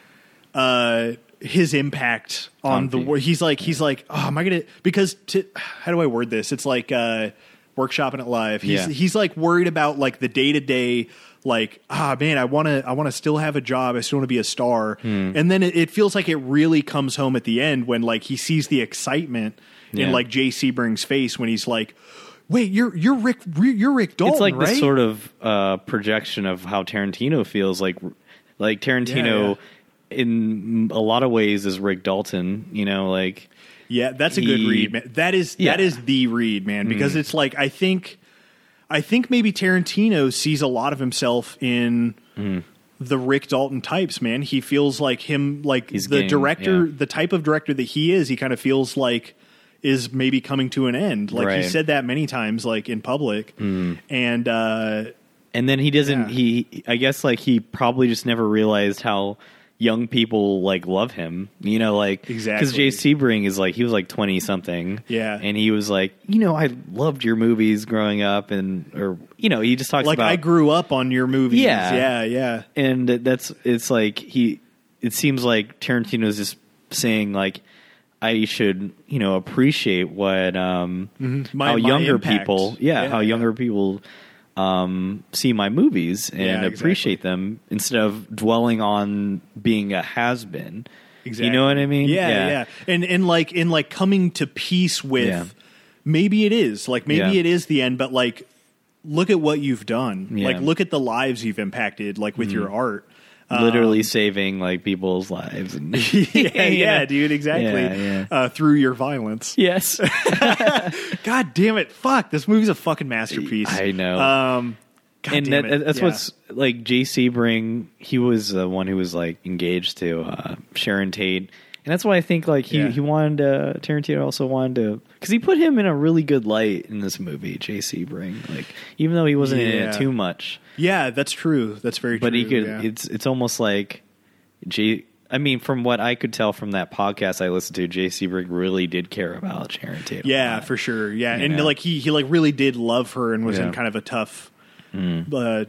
S2: uh, his impact on
S1: On
S2: the.
S1: people.
S2: wor- He's like, he's like, oh, am I gonna? Because to, how do I word this? It's like uh, workshopping it live. He's
S1: Yeah.
S2: he's like worried about like the day to day. Like ah man, I want to I want to still have a job. I still want to be a star.
S1: Hmm.
S2: And then it, it feels like it really comes home at the end when like he sees the excitement in like Jay Sebring's face when he's like, "Wait, you're you're Rick you're Rick Dalton,
S1: it's like
S2: right?"
S1: the sort of uh, projection of how Tarantino feels like like Tarantino in a lot of ways is Rick Dalton. You know, like
S2: yeah, that's a good read, man. That is
S1: Yeah. Hmm.
S2: is the read, man, because it's like I think I think maybe Tarantino sees a lot of himself in
S1: Hmm.
S2: the Rick Dalton types, man. He feels like him like
S1: He's
S2: the
S1: getting-
S2: director,
S1: yeah.
S2: the type of director that he is, he kind of feels like is maybe coming to an end. Like he
S1: Right. Hmm.
S2: said that many times like in public. And uh
S1: and then he doesn't
S2: Yeah.
S1: he i guess like he probably just never realized how young people like love him you know like
S2: Exactly.
S1: because jay sebring is like he was like 20 something
S2: Yeah.
S1: and he was like you know i loved your movies growing up and or you know he just talks
S2: like
S1: about
S2: I grew up on your movies.
S1: Yeah.
S2: Yeah, yeah.
S1: and that's it's like he it seems like tarantino's just saying like i should you know appreciate what um
S2: Mm-hmm. My-
S1: how
S2: my
S1: younger
S2: impact.
S1: people yeah,
S2: Yeah,
S1: how
S2: yeah.
S1: younger people um see my movies and
S2: Yeah,
S1: appreciate them instead of dwelling on being a has been
S2: Exactly.
S1: you know what i mean
S2: Yeah, yeah, And and like in like coming to peace with
S1: Yeah.
S2: maybe it is. Like maybe
S1: Yeah.
S2: it is the end, but like look at what you've done.
S1: Yeah.
S2: Like look at the lives you've impacted like with your art.
S1: Literally saving like people's lives and
S2: yeah, yeah, dude, exactly.
S1: Yeah, yeah.
S2: Uh, through your violence.
S1: yes
S2: God damn it. Fuck. This movie's a fucking masterpiece.
S1: I know.
S2: Um God
S1: and
S2: damn
S1: that,
S2: it.
S1: that's
S2: Yeah.
S1: what's like J. Sebring. He was the one who was like engaged to uh, Sharon Tate, and that's why I think like he
S2: Yeah.
S1: he wanted uh, Tarantino also wanted to because he put him in a really good light in this movie, Jay Sebring Like even though he wasn't in it too much,
S2: Yeah, that's true. That's very true.
S1: but
S2: true.
S1: he could.
S2: yeah.
S1: It's it's almost like J. I mean, from what I could tell from that podcast I listened to, J.C. Sebring really did care about Sharon.
S2: Yeah, for sure. Yeah,
S1: You
S2: and
S1: know?
S2: like he he like really did love her and was in
S1: Yeah. Mm.
S2: kind of a tough, uh,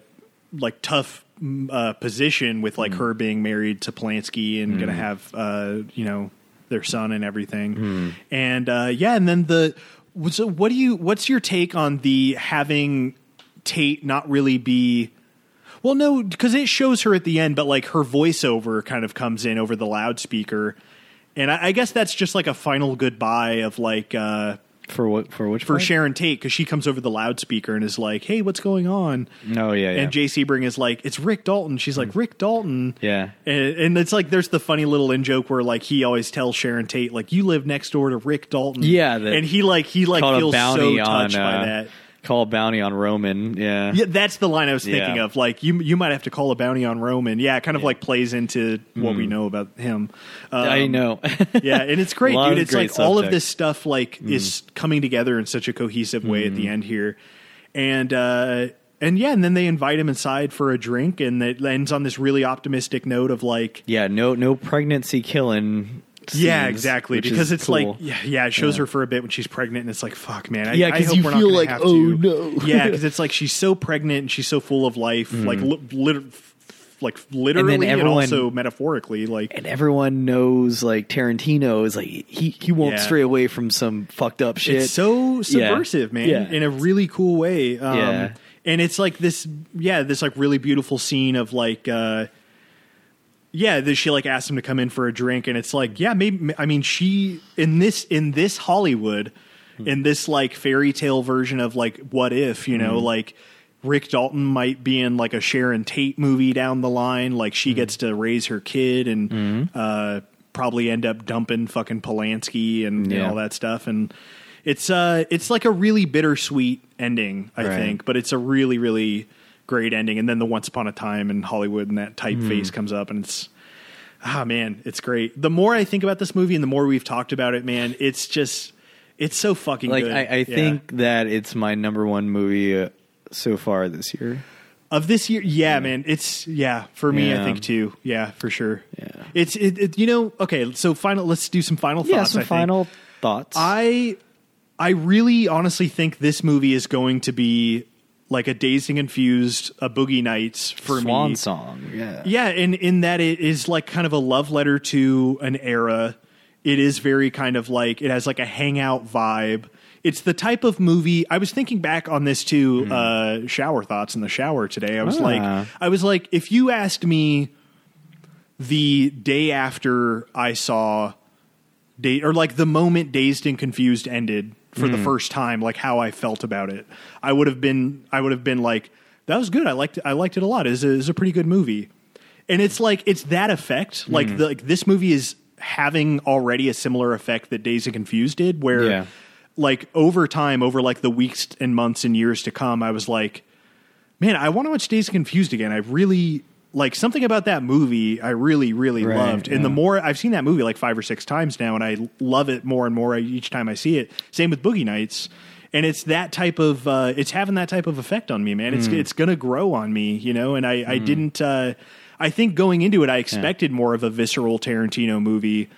S2: like tough mm, uh, position with
S1: Mm.
S2: like her being married to Polanski and gonna have uh, you know their son and everything.
S1: Mm.
S2: And uh, yeah, and then the so what do you what's your take on the having Tate not really be well, no, because it shows her at the end, but like her voiceover kind of comes in over the loudspeaker, and I, I guess that's just like a final goodbye of like uh,
S1: for what for which
S2: for? Sharon Tate because she comes over the loudspeaker and is like, "Hey, what's going on?"
S1: Oh yeah, yeah.
S2: And Jay Sebring is like, "It's Rick Dalton." She's like, "Rick Dalton."
S1: yeah.
S2: And, and it's like there's the funny little in joke where like he always tells Sharon Tate like you live next door to Rick Dalton.
S1: Yeah,
S2: and he like he like feels so
S1: bounty on
S2: touched
S1: uh,
S2: by that.
S1: Call a bounty on Roman. Yeah,
S2: Yeah, that's the line I was thinking
S1: Yeah.
S2: of. Like you, you might have to call a bounty on Roman. Yeah, it kind of like plays into what we know about him. Um.
S1: I know.
S2: yeah, and it's great,
S1: lot
S2: dude.
S1: of
S2: It's
S1: great
S2: like all of this stuff like is coming together in such a cohesive way at the end here, and uh, and yeah, and then they invite him inside for a drink, and it ends on this really optimistic note of like.
S1: yeah, no, no pregnancy killing.
S2: Yeah, exactly. Because it's
S1: cool.
S2: like, yeah, yeah, it shows
S1: Yeah.
S2: her for a bit when she's pregnant, and it's like, fuck, man. I,
S1: Yeah,
S2: I
S1: 'cause
S2: hope
S1: you feel like, oh,
S2: to.
S1: no.
S2: yeah, because it's like she's so pregnant and she's so full of life, like li- lit- like literally and,
S1: everyone-
S2: also metaphorically. Like,
S1: and everyone knows like Tarantino is like he he won't
S2: Yeah.
S1: stray away from some fucked up shit.
S2: it's so subversive, man,
S1: Yeah.
S2: in a really cool way. Um,
S1: Yeah.
S2: and it's like this, yeah, this like really beautiful scene of like. uh yeah, that she like asked him to come in for a drink, and it's like, yeah, maybe. I mean, she in this in this Hollywood, in this like fairy tale version of like what if you know like. Rick Dalton might be in like a Sharon Tate movie down the line. Like she gets to raise her kid and uh, probably end up dumping fucking Polanski and, and
S1: Yeah.
S2: all that stuff. And it's uh, it's like a really bittersweet ending, I
S1: Right.
S2: think, but it's a really really great ending. And then the Once Upon a Time in Hollywood and that typeface comes up, and it's ah man, it's great. The more I think about this movie and the more we've talked about it, man, it's just it's so fucking
S1: Like
S2: good.
S1: I, I
S2: Yeah.
S1: think that it's my number one movie uh, so far this year.
S2: of this year yeah man it's yeah for me i think too yeah for sure
S1: Yeah.
S2: it's it, it you know okay so final let's do some final thoughts.
S1: Yeah, some
S2: I think.
S1: final thoughts.
S2: i i really honestly think this movie is going to be like a dazed and confused a boogie nights for
S1: Swan
S2: me
S1: song. Yeah.
S2: yeah and in that it is like kind of a love letter to an era it is very kind of like it has like a hangout vibe it's the type of movie i was thinking back on this too uh shower thoughts in the shower today i was
S1: Ah.
S2: like i was like if you asked me the day after i saw day or like the moment dazed and confused ended for the hmm. first time like how i felt about it. I would have been i would have been like that was good. I liked it i liked it a lot. It was a, a pretty good movie. And it's like it's that effect like hmm. the, like this movie is having already a similar effect that Dazed and confused did where
S1: Yeah.
S2: like over time over like the weeks and months and years to come i was like man i want to watch Dazed and confused again. I really like something about that movie i really really
S1: Right,
S2: loved. And the more i've seen that movie like five or six times now and i love it more and more each time i see it. Same with boogie nights. And it's that type of uh, it's having that type of effect on me man. It's
S1: Hmm.
S2: it's gonna grow on me you know? And i i didn't uh i think going into it i expected more of a visceral tarantino movie.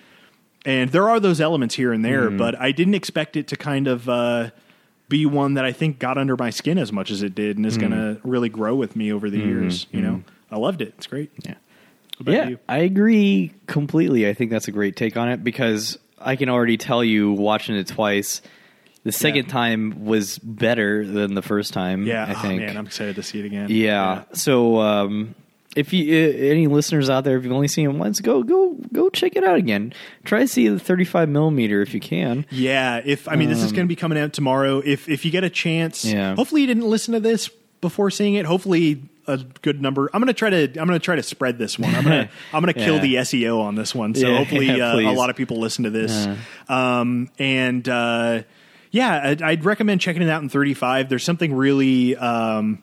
S2: And there are those elements here and there,
S1: Hmm.
S2: but I didn't expect it to kind of uh, be one that I think got under my skin as much as it did, and
S1: Hmm.
S2: is going to really grow with me over the years. You know, I loved it. It's great.
S1: Yeah. Yeah,
S2: you?
S1: I agree completely. I think that's a great take on it because I can already tell you watching it twice, the second
S2: Yeah.
S1: time was better than the first time.
S2: Yeah,
S1: I
S2: oh,
S1: think.
S2: man, I'm excited to see it again.
S1: yeah. So um, if you uh, any listeners out there, if you've only seen it once, go go go check it out again. Try to see the 35 millimeter if you can.
S2: Yeah, if I mean this is going to be coming out tomorrow. If if you get a chance,
S1: Um, Yeah.
S2: Hopefully you didn't listen to this before seeing it. Hopefully a good number. I'm going to try to I'm going to try to spread this one. I'm going to I'm to kill
S1: Yeah.
S2: the SEO on this one. So
S1: Yeah,
S2: hopefully
S1: yeah,
S2: uh, a lot of people listen to this. Um and uh yeah, I'd, I'd recommend checking it out in 35. There's something really um,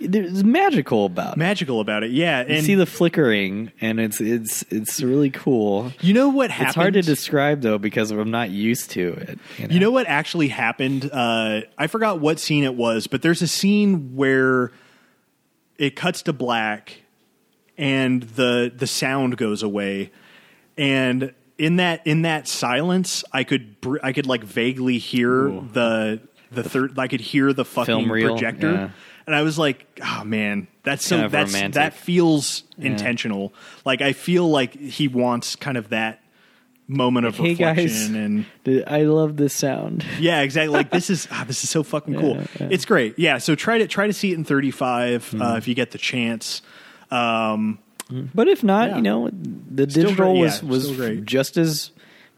S1: There's magical about it.
S2: magical about it. Yeah, and
S1: You see the flickering, and it's it's it's really cool.
S2: you know what happened?
S1: It's hard to describe though because I'm not used to it.
S2: You know what actually happened? Uh, I forgot what scene it was, but there's a scene where it cuts to black and the the sound goes away, and in that in that silence, I could br- I could like vaguely hear the the third. I could hear the fucking
S1: reel,
S2: projector.
S1: yeah.
S2: And I was like, "Oh man, that's so
S1: Kind of
S2: that's
S1: romantic.
S2: that feels intentional. Like I feel like he wants kind of that moment of
S1: Hey
S2: reflection
S1: guys,
S2: and
S1: I love this sound.
S2: yeah, exactly. Like this is ah, this is so fucking cool.
S1: Yeah, yeah.
S2: It's great. Yeah, so try to try to see it in 35
S1: Mm-hmm.
S2: uh, if you get the chance. Um,
S1: But if not,
S2: Yeah.
S1: you know, the
S2: Still
S1: digital
S2: great, yeah,
S1: was was just as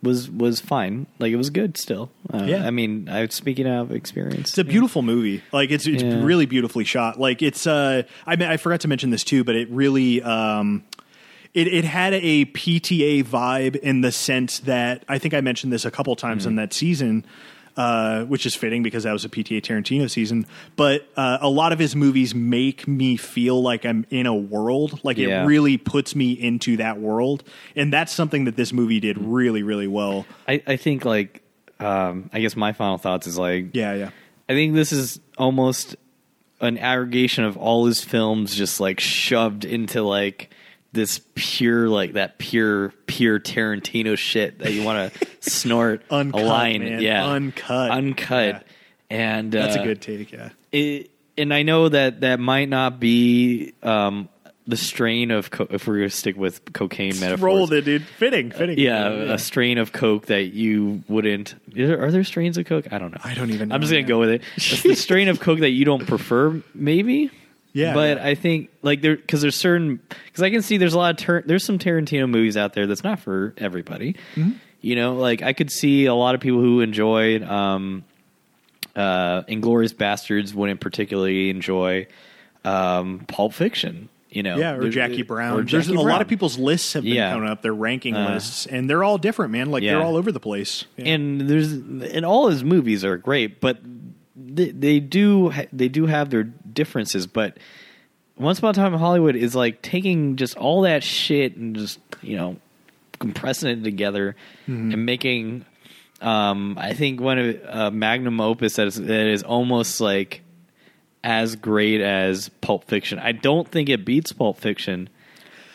S1: was was fine. Like it was good still. Uh,
S2: Yeah.
S1: I mean, I speaking of experience,
S2: it's a beautiful movie. Like it's it's
S1: Yeah.
S2: really beautifully shot. Like it's uh I mean, I forgot to mention this too, but it really um it, it had a PTA vibe in the sense that I think I mentioned this a couple times
S1: Mm-hmm.
S2: in that season, uh, which is fitting because that was a PTA Tarantino season. But uh, a lot of his movies make me feel like I'm in a world, like
S1: Yeah.
S2: it really puts me into that world, and that's something that this movie did really, really well.
S1: I, I think like um, I guess my final thoughts is like
S2: Yeah, yeah.
S1: I think this is almost an aggregation of all his films just like shoved into like this pure like that pure pure Tarantino shit that you want to snort
S2: Uncut,
S1: a line
S2: man.
S1: yeah
S2: Uncut.
S1: uncut and
S2: That's
S1: uh,
S2: a good take. Yeah.
S1: it, and I know that that might not be um, the strain of co- if we're to stick with cocaine metaphors.
S2: Rolled it, dude. Fitting, fitting.
S1: Yeah, a strain of coke that you wouldn't. There, are there strains of coke? I don't know.
S2: I don't even
S1: I'm just gonna go with it. The strain of coke that you don't prefer, maybe.
S2: Yeah,
S1: but
S2: yeah.
S1: I think like there because there's certain because I can see there's a lot of Tar- there's some Tarantino movies out there that's not for everybody.
S2: Mm-hmm.
S1: You know, like I could see a lot of people who enjoyed um, uh, Inglourious Basterds wouldn't particularly enjoy um, Pulp Fiction. You know,
S2: Yeah, or Jackie Brown.
S1: or
S2: There's
S1: Jackie
S2: a lot of people's lists have been
S1: Yeah.
S2: coming up, their ranking
S1: Uh,
S2: lists, and they're all different, man. Like they're all over the place. Yeah.
S1: and there's and all his movies are great, but they, they do they do have their differences. But Once Upon a Time in Hollywood is like taking just all that shit and just you know compressing it together and making. Um, I think one of uh, magnum opus that is, that is almost like as great as Pulp Fiction. I don't think it beats Pulp Fiction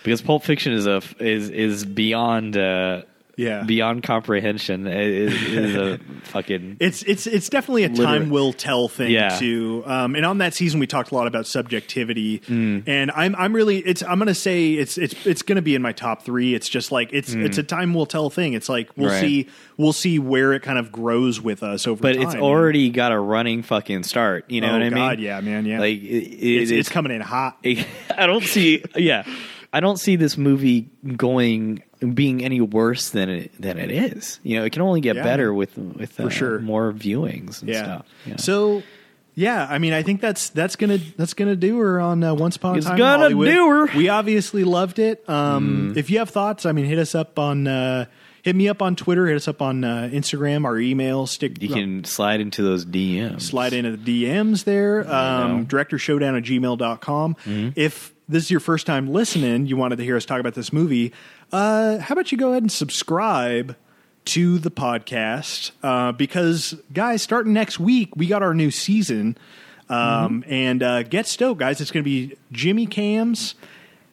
S1: because Pulp Fiction is a is is beyond uh,
S2: Yeah.
S1: beyond comprehension. It is, is a fucking
S2: It's it's it's definitely a
S1: Literally.
S2: time will tell thing
S1: Yeah.
S2: too. Um, and on that season, we talked a lot about subjectivity,
S1: Mm.
S2: and I'm I'm really it's I'm gonna say it's it's it's gonna be in my top three. It's just like it's it's a time will tell thing. It's like we'll
S1: Mm. Right.
S2: see we'll see where it kind of grows with us over time.
S1: but
S2: time.
S1: it's already got a running fucking start. You know
S2: Oh,
S1: what I mean?
S2: Yeah, man, yeah.
S1: Like it,
S2: it's,
S1: it's
S2: it's coming in hot.
S1: I don't see. Yeah, I don't see this movie going being any worse than it than it is. You know, it can only get
S2: Yeah.
S1: better with with uh,
S2: sure.
S1: more viewings and
S2: yeah.
S1: stuff. Yeah.
S2: So. Yeah, I mean, I think that's that's gonna that's gonna do her on uh, Once Upon a
S1: It's
S2: Time. in
S1: gonna
S2: Hollywood.
S1: do her. Mm.
S2: We obviously loved it. Um, If you have thoughts, I mean, hit us up on uh, hit me up on Twitter. Hit us up on uh, Instagram. Our email. Stick.
S1: you can slide into those DMs.
S2: slide into the DMs there. Um, director showdown at gmail.com. If this is your first time listening, you wanted to hear us talk about this movie, uh, how about you go ahead and subscribe to the podcast? Uh, because, guys, starting next week, we got our new season. Um, And uh, get stoked, guys. It's going to be Jimmy Cams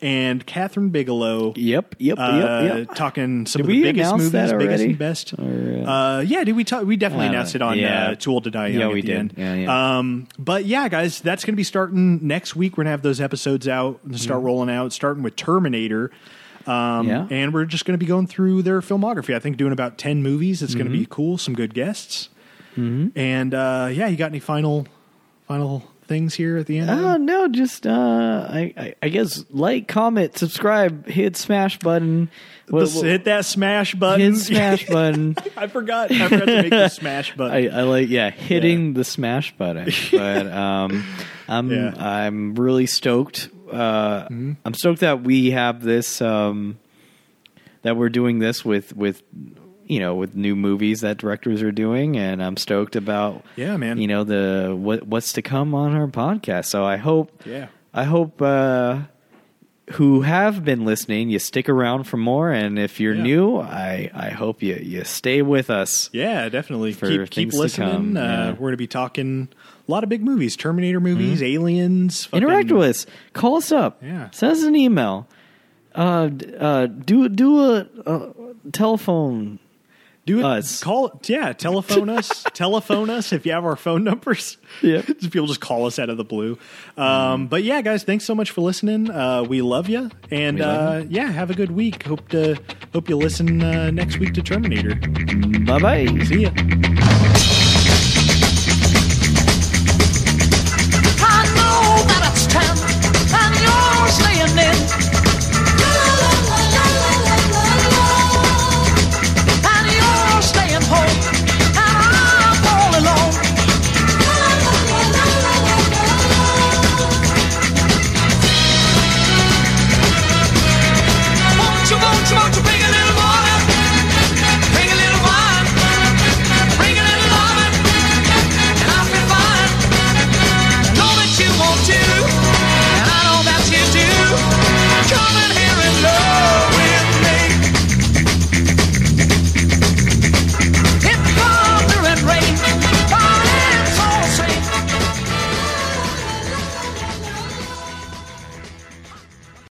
S2: and Kathryn Bigelow.
S1: Yep. Yep.
S2: Uh,
S1: yep. Yep.
S2: Talking some
S1: Did
S2: of the biggest movies,
S1: that
S2: biggest and best.
S1: Or, uh,
S2: Uh, yeah, did we talk? We definitely announced it on
S1: yeah.
S2: uh, Too Old to Die Young.
S1: Yeah, we
S2: the
S1: did.
S2: end.
S1: Yeah, yeah.
S2: Um, but yeah, guys, that's going to be starting next week. We're going to have those episodes out and start rolling out, starting with Terminator. Um,
S1: Mm-hmm. Yeah.
S2: and we're just going to be going through their filmography. I think doing about ten movies. It's going to
S1: Mm-hmm.
S2: be cool. Some good guests. And uh, yeah, you got any final final things here at the end?
S1: Oh no, just uh, I, I I guess like, comment, subscribe, hit smash button. What-
S2: hit that smash button.
S1: hit smash button.
S2: I forgot. I forgot to make the smash button.
S1: I, I like yeah hitting the smash button but um i'm
S2: Yeah. Mm-hmm.
S1: i'm really stoked uh i'm stoked that we have this um that we're doing this with with you know with new movies that directors are doing and i'm stoked about
S2: Yeah, man.
S1: you know the what what's to come on our podcast so i hope
S2: Yeah.
S1: i hope uh who have been listening, you stick around for more, and if you're
S2: Yeah.
S1: new, I, I hope you, you stay with us.
S2: Yeah, definitely. Keep keep listening. uh,
S1: yeah.
S2: We're going to be talking a lot of big movies, Terminator movies, Aliens. fucking-
S1: Interact with us. Call us up.
S2: Yeah.
S1: Send us an email. Uh, uh, do do a, a telephone.
S2: Do it.
S1: us.
S2: Call. Yeah, telephone us. telephone us if you have our phone numbers.
S1: Yeah.
S2: people just call us out of the blue. Um, But yeah, guys, thanks so much for listening. Uh, we love you, and
S1: love
S2: uh, yeah, have a good week. Hope to hope you listen uh, next week to Terminator.
S1: Bye bye.
S2: See ya.
S3: I know that it's time and you're staying in. Won't you, won't you, won't you, baby?